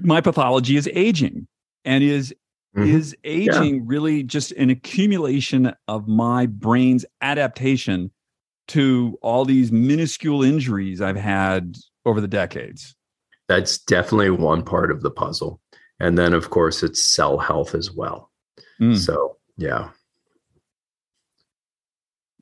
my pathology is aging, and is Mm-hmm. Is aging yeah. really just an accumulation of my brain's adaptation to all these minuscule injuries I've had over the decades? That's definitely one part of the puzzle. And then, of course, it's cell health as well. Mm. So, yeah.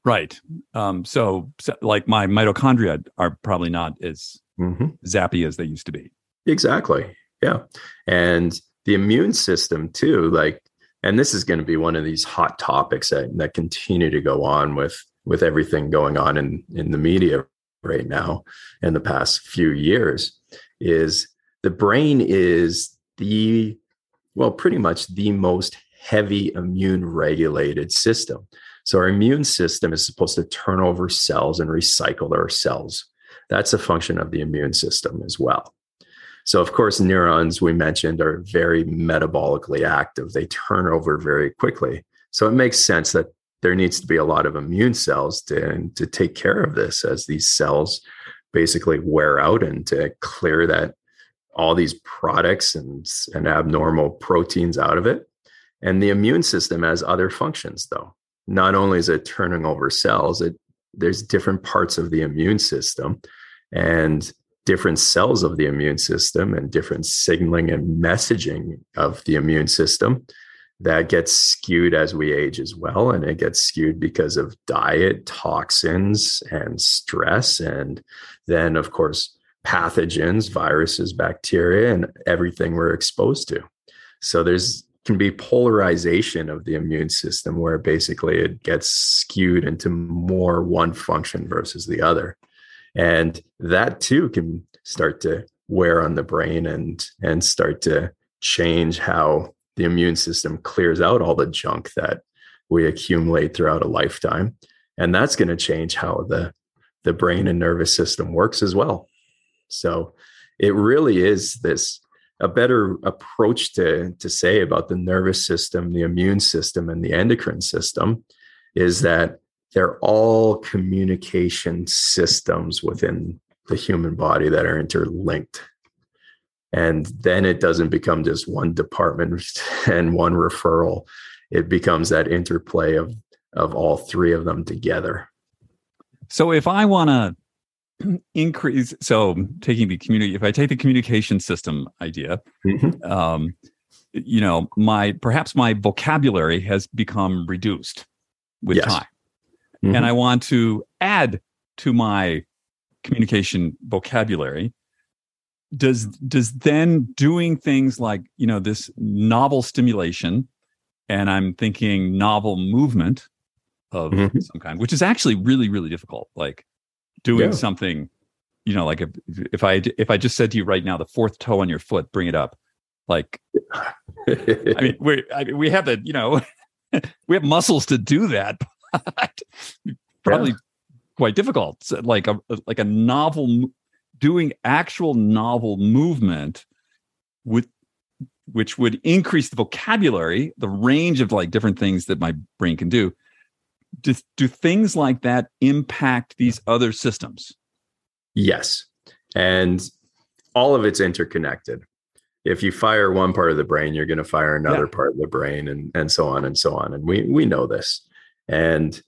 Right. Um, so, so, like my mitochondria are probably not as mm-hmm. zappy as they used to be. Exactly. Yeah. And the immune system, too, like, and this is going to be one of these hot topics that, that continue to go on with with everything going on in in the media right now in the past few years is the brain is the well pretty much the most heavy immune regulated system. So our immune system is supposed to turn over cells and recycle our cells. That's a function of the immune system as well. So of course neurons we mentioned are very metabolically active. They turn over very quickly. So it makes sense that there needs to be a lot of immune cells to, to take care of this as these cells basically wear out and to clear that all these products and, and abnormal proteins out of it. And the immune system has other functions though. Not only is it turning over cells, it there's different parts of the immune system and different cells of the immune system and different signaling and messaging of the immune system that gets skewed as we age as well. And it gets skewed because of diet, toxins, and stress. And then, of course, pathogens, viruses, bacteria, and everything we're exposed to. So there's can be polarization of the immune system where basically it gets skewed into more one function versus the other. And that too can start to wear on the brain and and start to change how the immune system clears out all the junk that we accumulate throughout a lifetime. And that's going to change how the the brain and nervous system works as well. So it really is this a better approach to to say about the nervous system the immune system and the endocrine system is that they're all communication systems within the human body that are interlinked and then it doesn't become just one department and one referral it becomes that interplay of of all three of them together so if i want to increase so taking the community if i take the communication system idea mm-hmm. um, you know my perhaps my vocabulary has become reduced with yes. time mm-hmm. and i want to add to my communication vocabulary does does then doing things like you know this novel stimulation and i'm thinking novel movement of mm-hmm. some kind which is actually really really difficult like doing yeah. something you know like if, if i if i just said to you right now the fourth toe on your foot bring it up like i mean we I mean, we have the you know we have muscles to do that but probably yeah. quite difficult so like a like a novel doing actual novel movement with which would increase the vocabulary, the range of like different things that my brain can do. Do, do things like that impact these other systems? Yes. And all of it's interconnected. If you fire one part of the brain, you're going to fire another yeah. part of the brain and, and so on and so on. And we, we know this. And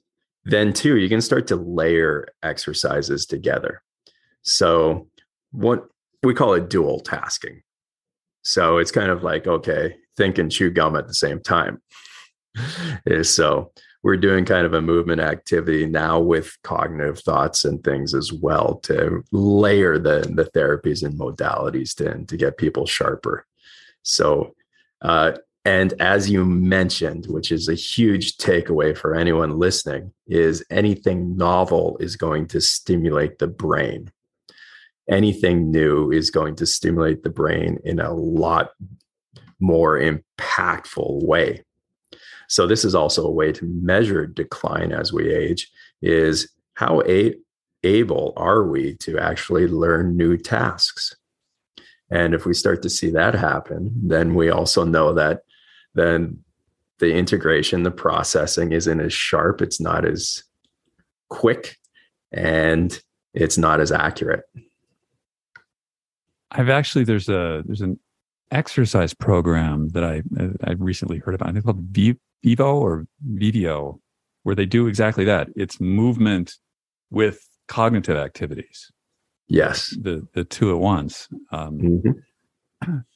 then, too, you can start to layer exercises together. So what we call it dual tasking. So it's kind of like, okay, think and chew gum at the same time. so we're doing kind of a movement activity now with cognitive thoughts and things as well to layer the, the therapies and modalities to, to get people sharper. So, uh, and as you mentioned, which is a huge takeaway for anyone listening, is anything novel is going to stimulate the brain anything new is going to stimulate the brain in a lot more impactful way. So this is also a way to measure decline as we age is how a- able are we to actually learn new tasks? And if we start to see that happen, then we also know that then the integration, the processing isn't as sharp, it's not as quick, and it's not as accurate. I've actually there's a there's an exercise program that I I recently heard about. I think called Vivo or Vivio, where they do exactly that. It's movement with cognitive activities. Yes. the the two at once. Um, Mhm.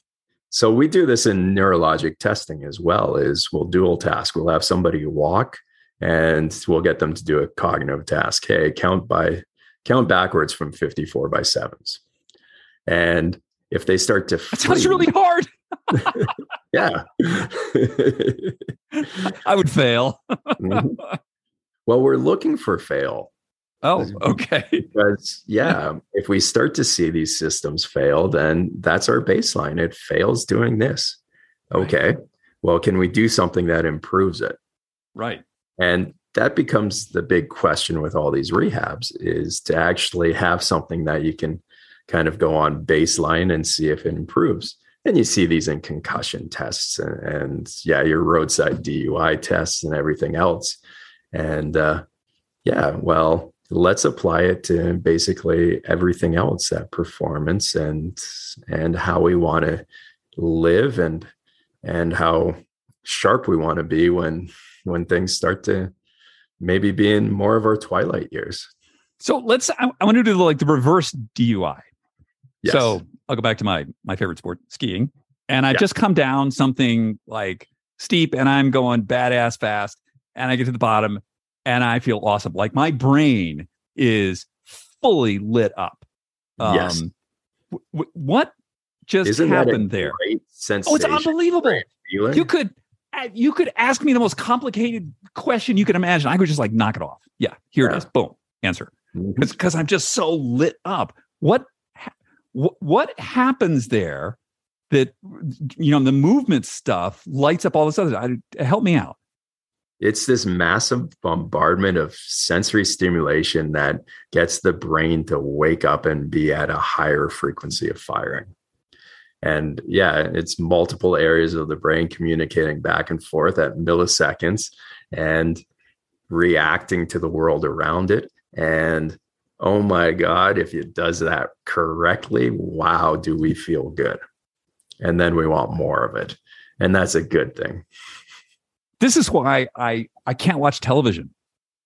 So we do this in neurologic testing as well. Is we'll dual task. We'll have somebody walk, and we'll get them to do a cognitive task. Hey, count by count backwards from fifty four by sevens, and if they start to that sounds really hard. yeah. I would fail. Mhm. Well, we're looking for fail Oh, okay. because yeah, if we start to see these systems fail, then that's our baseline. It fails doing this. Okay. Well, can we do something that improves it? Right. And that becomes the big question with all these rehabs is to actually have something that you can kind of go on baseline and see if it improves. And you see these in concussion tests and, and yeah, your roadside DUI tests and everything else. And uh, yeah, well, let's apply it to basically everything else that performance and and how we want to live and and how sharp we want to be when when things start to maybe be in more of our twilight years. So let's. I, I want to do the, like the reverse DUI. Yes. So I'll go back to my my favorite sport, skiing, and I Yeah. just come down something like steep, and I'm going badass fast, and I get to the bottom, and I feel awesome. Like my brain is fully lit up. Yes. Um, w- w- what just Isn't happened there? Oh, it's unbelievable. feeling? You could you could ask me the most complicated question you can imagine. I could just like knock it off. Yeah, here it Yeah. is. Boom, answer. Mm-hmm. Because I'm just so lit up. What ha- wh- what happens there that you know the movement stuff lights up all this other? I, help me out. It's this massive bombardment of sensory stimulation that gets the brain to wake up and be at a higher frequency of firing. And yeah, it's multiple areas of the brain communicating back and forth at milliseconds and reacting to the world around it. And oh my God, if it does that correctly, wow, do we feel good? And then we want more of it. And that's a good thing. This is why I I can't watch television.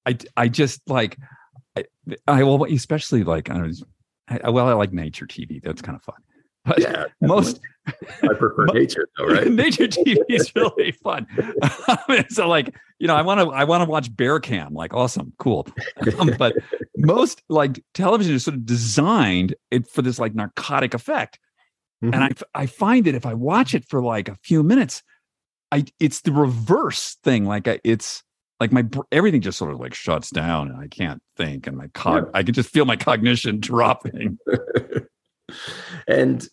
I I just like I, I well especially like I don't know, I, well I like nature TV. That's kind of fun. But Yeah. most I prefer nature though, right? nature TV is really fun. so like, you know, I want to I want to watch Bear Cam, like awesome, cool. Um, but most like television is sort of designed it for this like narcotic effect. Mhm. And I I find that if I watch it for like a few minutes, I it's the reverse thing. Like I, it's like my everything just sort of like shuts down and I can't think and my cog Yeah. I can just feel my cognition dropping. and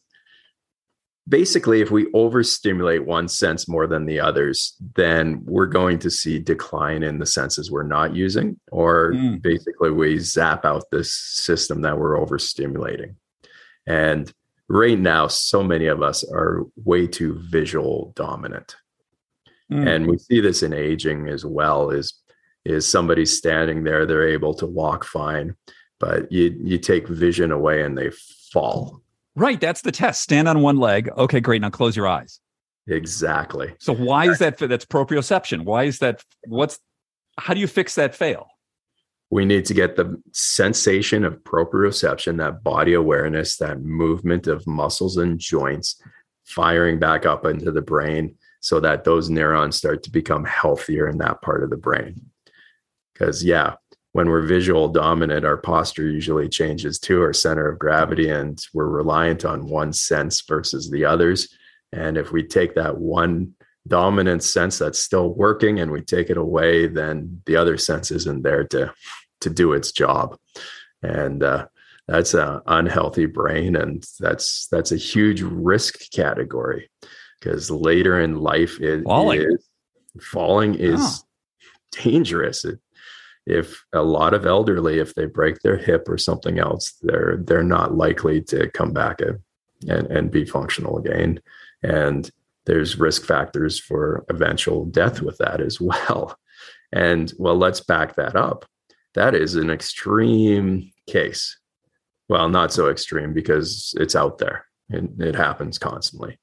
basically, if we overstimulate one sense more than the others, then we're going to see decline in the senses we're not using, or Mm. basically we zap out this system that we're overstimulating. And right now, so many of us are way too visual dominant. Mm. and we see this in aging as well is is somebody standing there they're able to walk fine but you you take vision away and they fall Right, that's the test. Stand on one leg. Okay, great. Now close your eyes. exactly So why is that? That's proprioception. Why is that? What's? How do you fix that fail? we need to get the sensation of proprioception that body awareness that movement of muscles and joints firing back up into the brain so that those neurons start to become healthier in that part of the brain because yeah when we're visual dominant our posture usually changes to our center of gravity and we're reliant on one sense versus the others and if we take that one dominant sense that's still working and we take it away then the other sense isn't there to to do its job and uh, that's an unhealthy brain and that's that's a huge risk category because later in life it Falling. is falling is Oh. dangerous It- if a lot of elderly if they break their hip or something else they're they're not likely to come back and, and be functional again. And there's risk factors for eventual death with that as well. And well let's back that up. That is an extreme case. Well not so extreme because it's out there. And it happens constantly.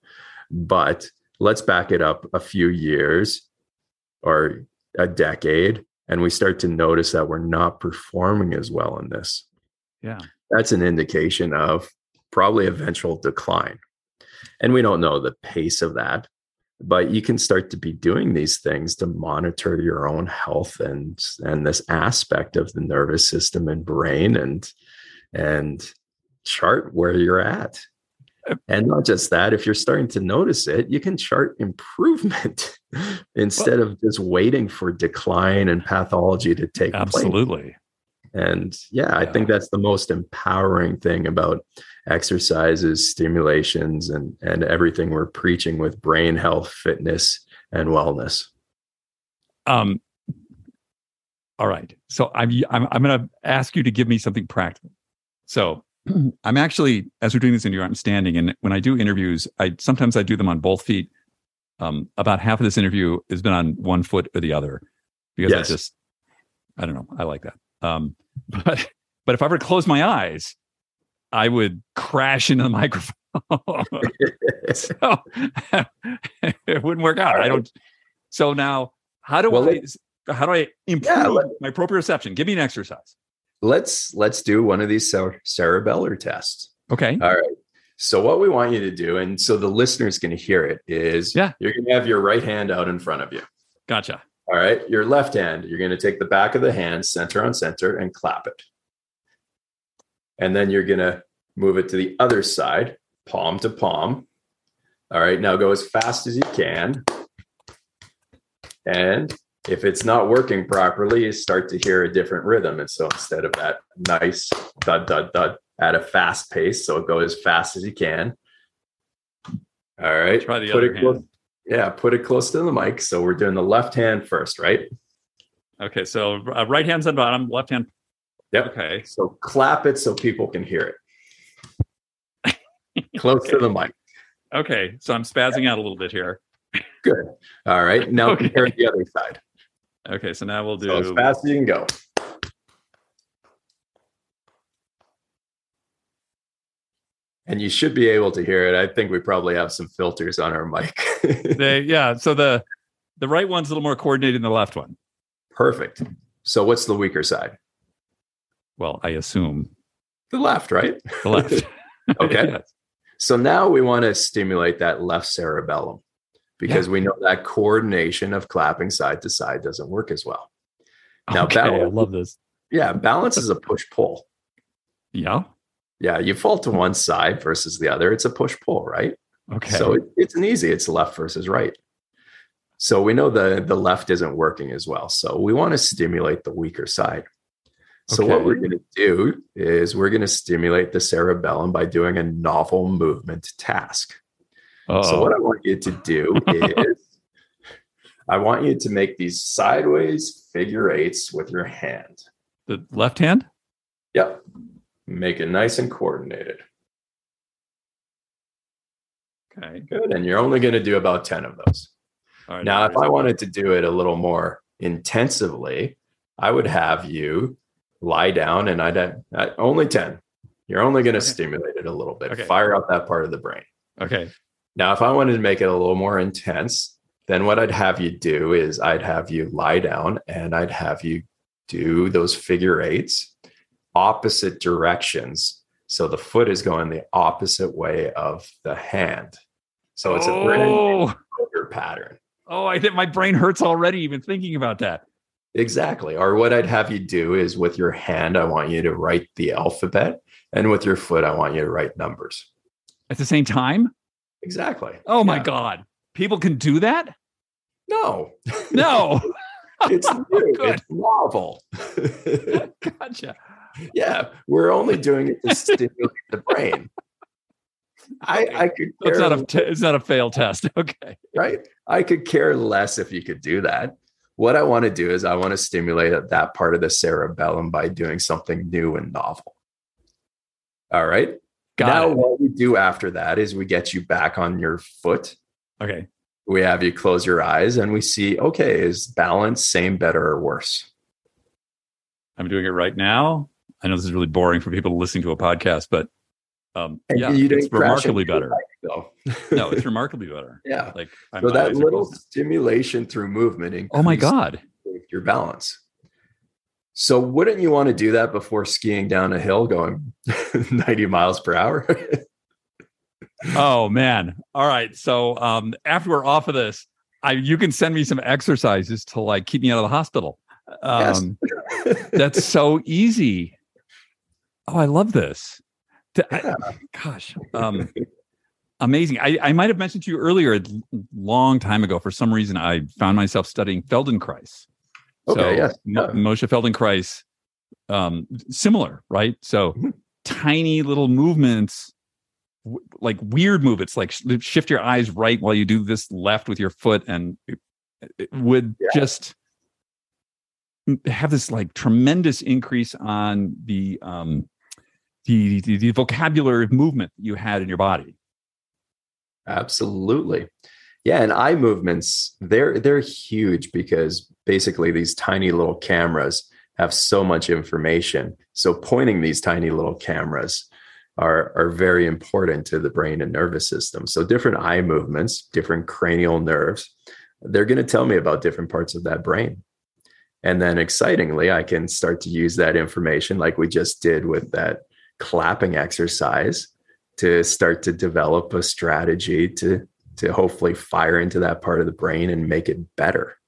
But let's back it up a few years or a decade and we start to notice that we're not performing as well in this Yeah. that's an indication of probably eventual decline. And we don't know the pace of that, but you can start to be doing these things to monitor your own health and and this aspect of the nervous system and brain and and chart where you're at. Uh, and not just that, if you're starting to notice it, you can chart improvement instead well, of just waiting for decline and pathology to take absolutely. place. Absolutely. And yeah, I think that's the most empowering thing about exercises, stimulations, and and everything we're preaching with brain health, fitness, and wellness. Um. All right. So I'm I'm I'm going to ask you to give me something practical. So I'm actually, as we're doing this interview, I'm standing, and when I do interviews, I sometimes I do them on both feet. Um, about half of this interview has been on one foot or the other because yes. I just, I don't know, I like that. Um, but but if I were to close my eyes, I would crash into the microphone. so it wouldn't work out. Right. I don't. So now, how do well, I? How do I improve yeah, let, my proprioception? Give me an exercise. Let's let's do one of these cerebellar tests. Okay. All right. So what we want you to do, and so the listeners going to hear it, is yeah, you're going to have your right hand out in front of you. Gotcha. All right. Your left hand, you're going to take the back of the hand, center on center, and clap it. And then you're going to move it to the other side, palm to palm. All right. Now go as fast as you can. And if it's not working properly, you start to hear a different rhythm. And so instead of that nice dud, dud, dud at a fast pace, so go as fast as you can. All right. Try the Put other hand. Yeah, put it close to the mic. So we're doing the left hand first, right? Okay, so uh, right hand's on bottom, left hand. Yep. Okay. So clap it so people can hear it. close okay. to the mic. Okay, so I'm spazzing out a little bit here. Good. All right. Now okay. compare the other side. Okay, so now we'll do so as fast as you can go. And you should be able to hear it. I think we probably have some filters on our mic. they, yeah. So the the right one's a little more coordinated than the left one. Perfect. So what's the weaker side? Well, I assume the left, right? The left. okay. yes. So now we want to stimulate that left cerebellum because yeah. we know that coordination of clapping side to side doesn't work as well. Now, okay, balance, I love this. Yeah, balance is a push pull. Yeah. Yeah, you fall to one side versus the other. It's a push pull, right? Okay. So it, it's an easy. It's left versus right. So we know the the left isn't working as well. So we want to stimulate the weaker side. So okay. what we're going to do is we're going to stimulate the cerebellum by doing a novel movement task. Uh-oh. So what I want you to do is I want you to make these sideways figure eights with your hand. The left hand? Yep. Make it nice and coordinated. Okay. Good. And you're only going to do about 10 of those. now, if I wanted to do it a little more intensively, I would have you lie down and I'd have, uh, only 10. You're only going to okay. stimulate it a little bit, okay. fire out that part of the brain. Okay. Now, if I wanted to make it a little more intense, then what I'd have you do is I'd have you lie down and I'd have you do those figure eights opposite directions. So the foot is going the opposite way of the hand. So it's oh. a brand oh. pattern. Oh, I think my brain hurts already even thinking about that. Exactly. Or what I'd have you do is with your hand, I want you to write the alphabet. And with your foot, I want you to write numbers. At the same time? Exactly. Oh yeah. my God. People can do that? No. No. it's oh, new. Oh, it's novel. gotcha yeah, we're only doing it to stimulate the brain. I, I could. It's not a. T- it's not a fail test. Okay. Right. I could care less if you could do that. What I want to do is I want to stimulate that part of the cerebellum by doing something new and novel. All right. Got now, it. what we do after that is we get you back on your foot. Okay. We have you close your eyes and we see, okay, is balance same, better, or worse? I'm doing it right now. I know this is really boring for people listening to a podcast, but um, yeah, it's remarkably better. no, it's remarkably better. Yeah, like I'm, so that little stimulation through movement. Oh my god, your balance. So wouldn't you want to do that before skiing down a hill going 90 miles per hour? oh man. All right. So um after we're off of this, I you can send me some exercises to like keep me out of the hospital. Um yes. that's so easy. Oh, I love this. Yeah. I, gosh. Um amazing. I, I might have mentioned to you earlier a long time ago. For some reason, I found myself studying Feldenkrais. Okay, so, yes. Yeah. Moshe Feldenkrais, um, similar, right? So mm-hmm. tiny little movements, w- like weird movements, like sh- shift your eyes right while you do this left with your foot, and it, it would yeah. just have this like tremendous increase on the um the, the, the vocabulary of movement you had in your body Absolutely. Yeah, and eye movements, they're they're huge because basically these tiny little cameras have so much information. So pointing these tiny little cameras are are very important to the brain and nervous system. So different eye movements, different cranial nerves, they're going to tell me about different parts of that brain. And then excitingly, I can start to use that information like we just did with that clapping exercise to start to develop a strategy to to hopefully fire into that part of the brain and make it better.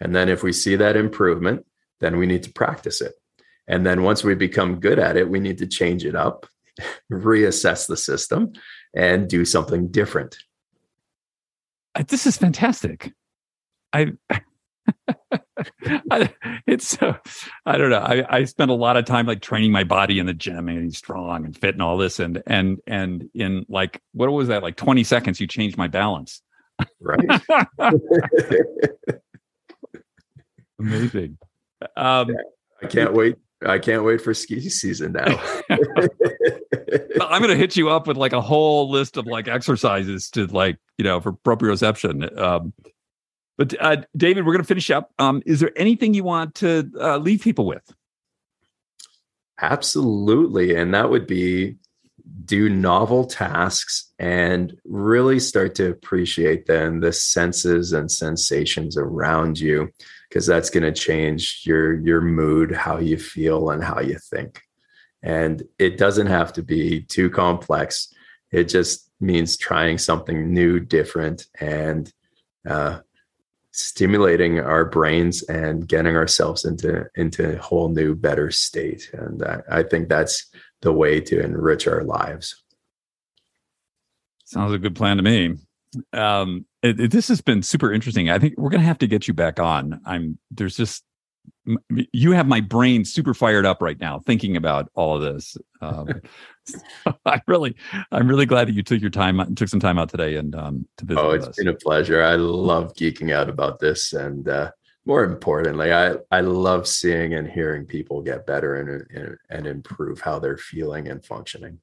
And then if we see that improvement, then we need to practice it. And then once we become good at it, we need to change it up, reassess the system, and do something different. This is fantastic. I I, it's so I don't know. I, I spent a lot of time like training my body in the gym and strong and fit and all this and and and in like what was that like 20 seconds you changed my balance. Right. Amazing. Um, I can't wait. I can't wait for ski season now. I'm going to hit you up with like a whole list of like exercises to like, you know, for proprioception. Um, but uh, David, we're going to finish up. Um, is there anything you want to uh, leave people with? Absolutely. And that would be do novel tasks and really start to appreciate then the senses and sensations around you because that's going to change your your mood how you feel and how you think and it doesn't have to be too complex it just means trying something new different and uh, stimulating our brains and getting ourselves into into a whole new better state. And I, I think that's the way to enrich our lives. Sounds a good plan to me. Um it, it, this has been super interesting. I think we're gonna have to get you back on. I'm there's just you have my brain super fired up right now thinking about all of this. Um, I really, I'm really glad that you took your time, took some time out today, and um, to visit. Oh, it's us. been a pleasure. I love geeking out about this, and uh, more importantly, I I love seeing and hearing people get better and and, and improve how they're feeling and functioning.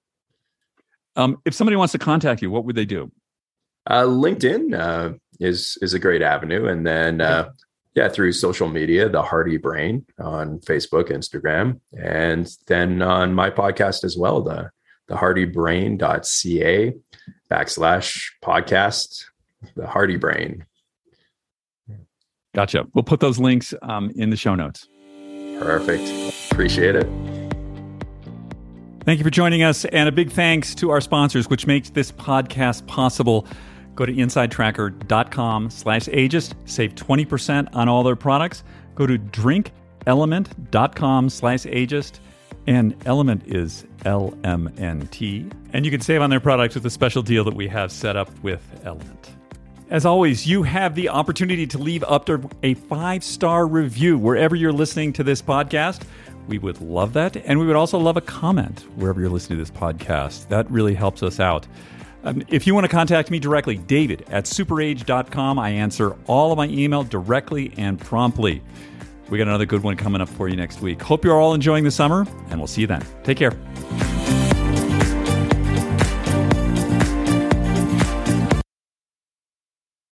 Um, if somebody wants to contact you, what would they do? Uh, LinkedIn uh, is is a great avenue, and then uh, yeah, through social media, the Hardy Brain on Facebook, Instagram, and then on my podcast as well, the the hardybrain.ca backslash podcast, the Hardy Brain. Gotcha. We'll put those links um, in the show notes. Perfect. Appreciate it. Thank you for joining us, and a big thanks to our sponsors, which makes this podcast possible. Go to insidetracker.com slash ageist. Save 20% on all their products. Go to drinkelement.com slash ageist. And Element is L-M-N-T. And you can save on their products with a special deal that we have set up with Element. As always, you have the opportunity to leave up to a five star review wherever you're listening to this podcast. We would love that. And we would also love a comment wherever you're listening to this podcast. That really helps us out. Um, if you want to contact me directly, david at superage.com. I answer all of my email directly and promptly. We got another good one coming up for you next week. Hope you're all enjoying the summer, and we'll see you then. Take care.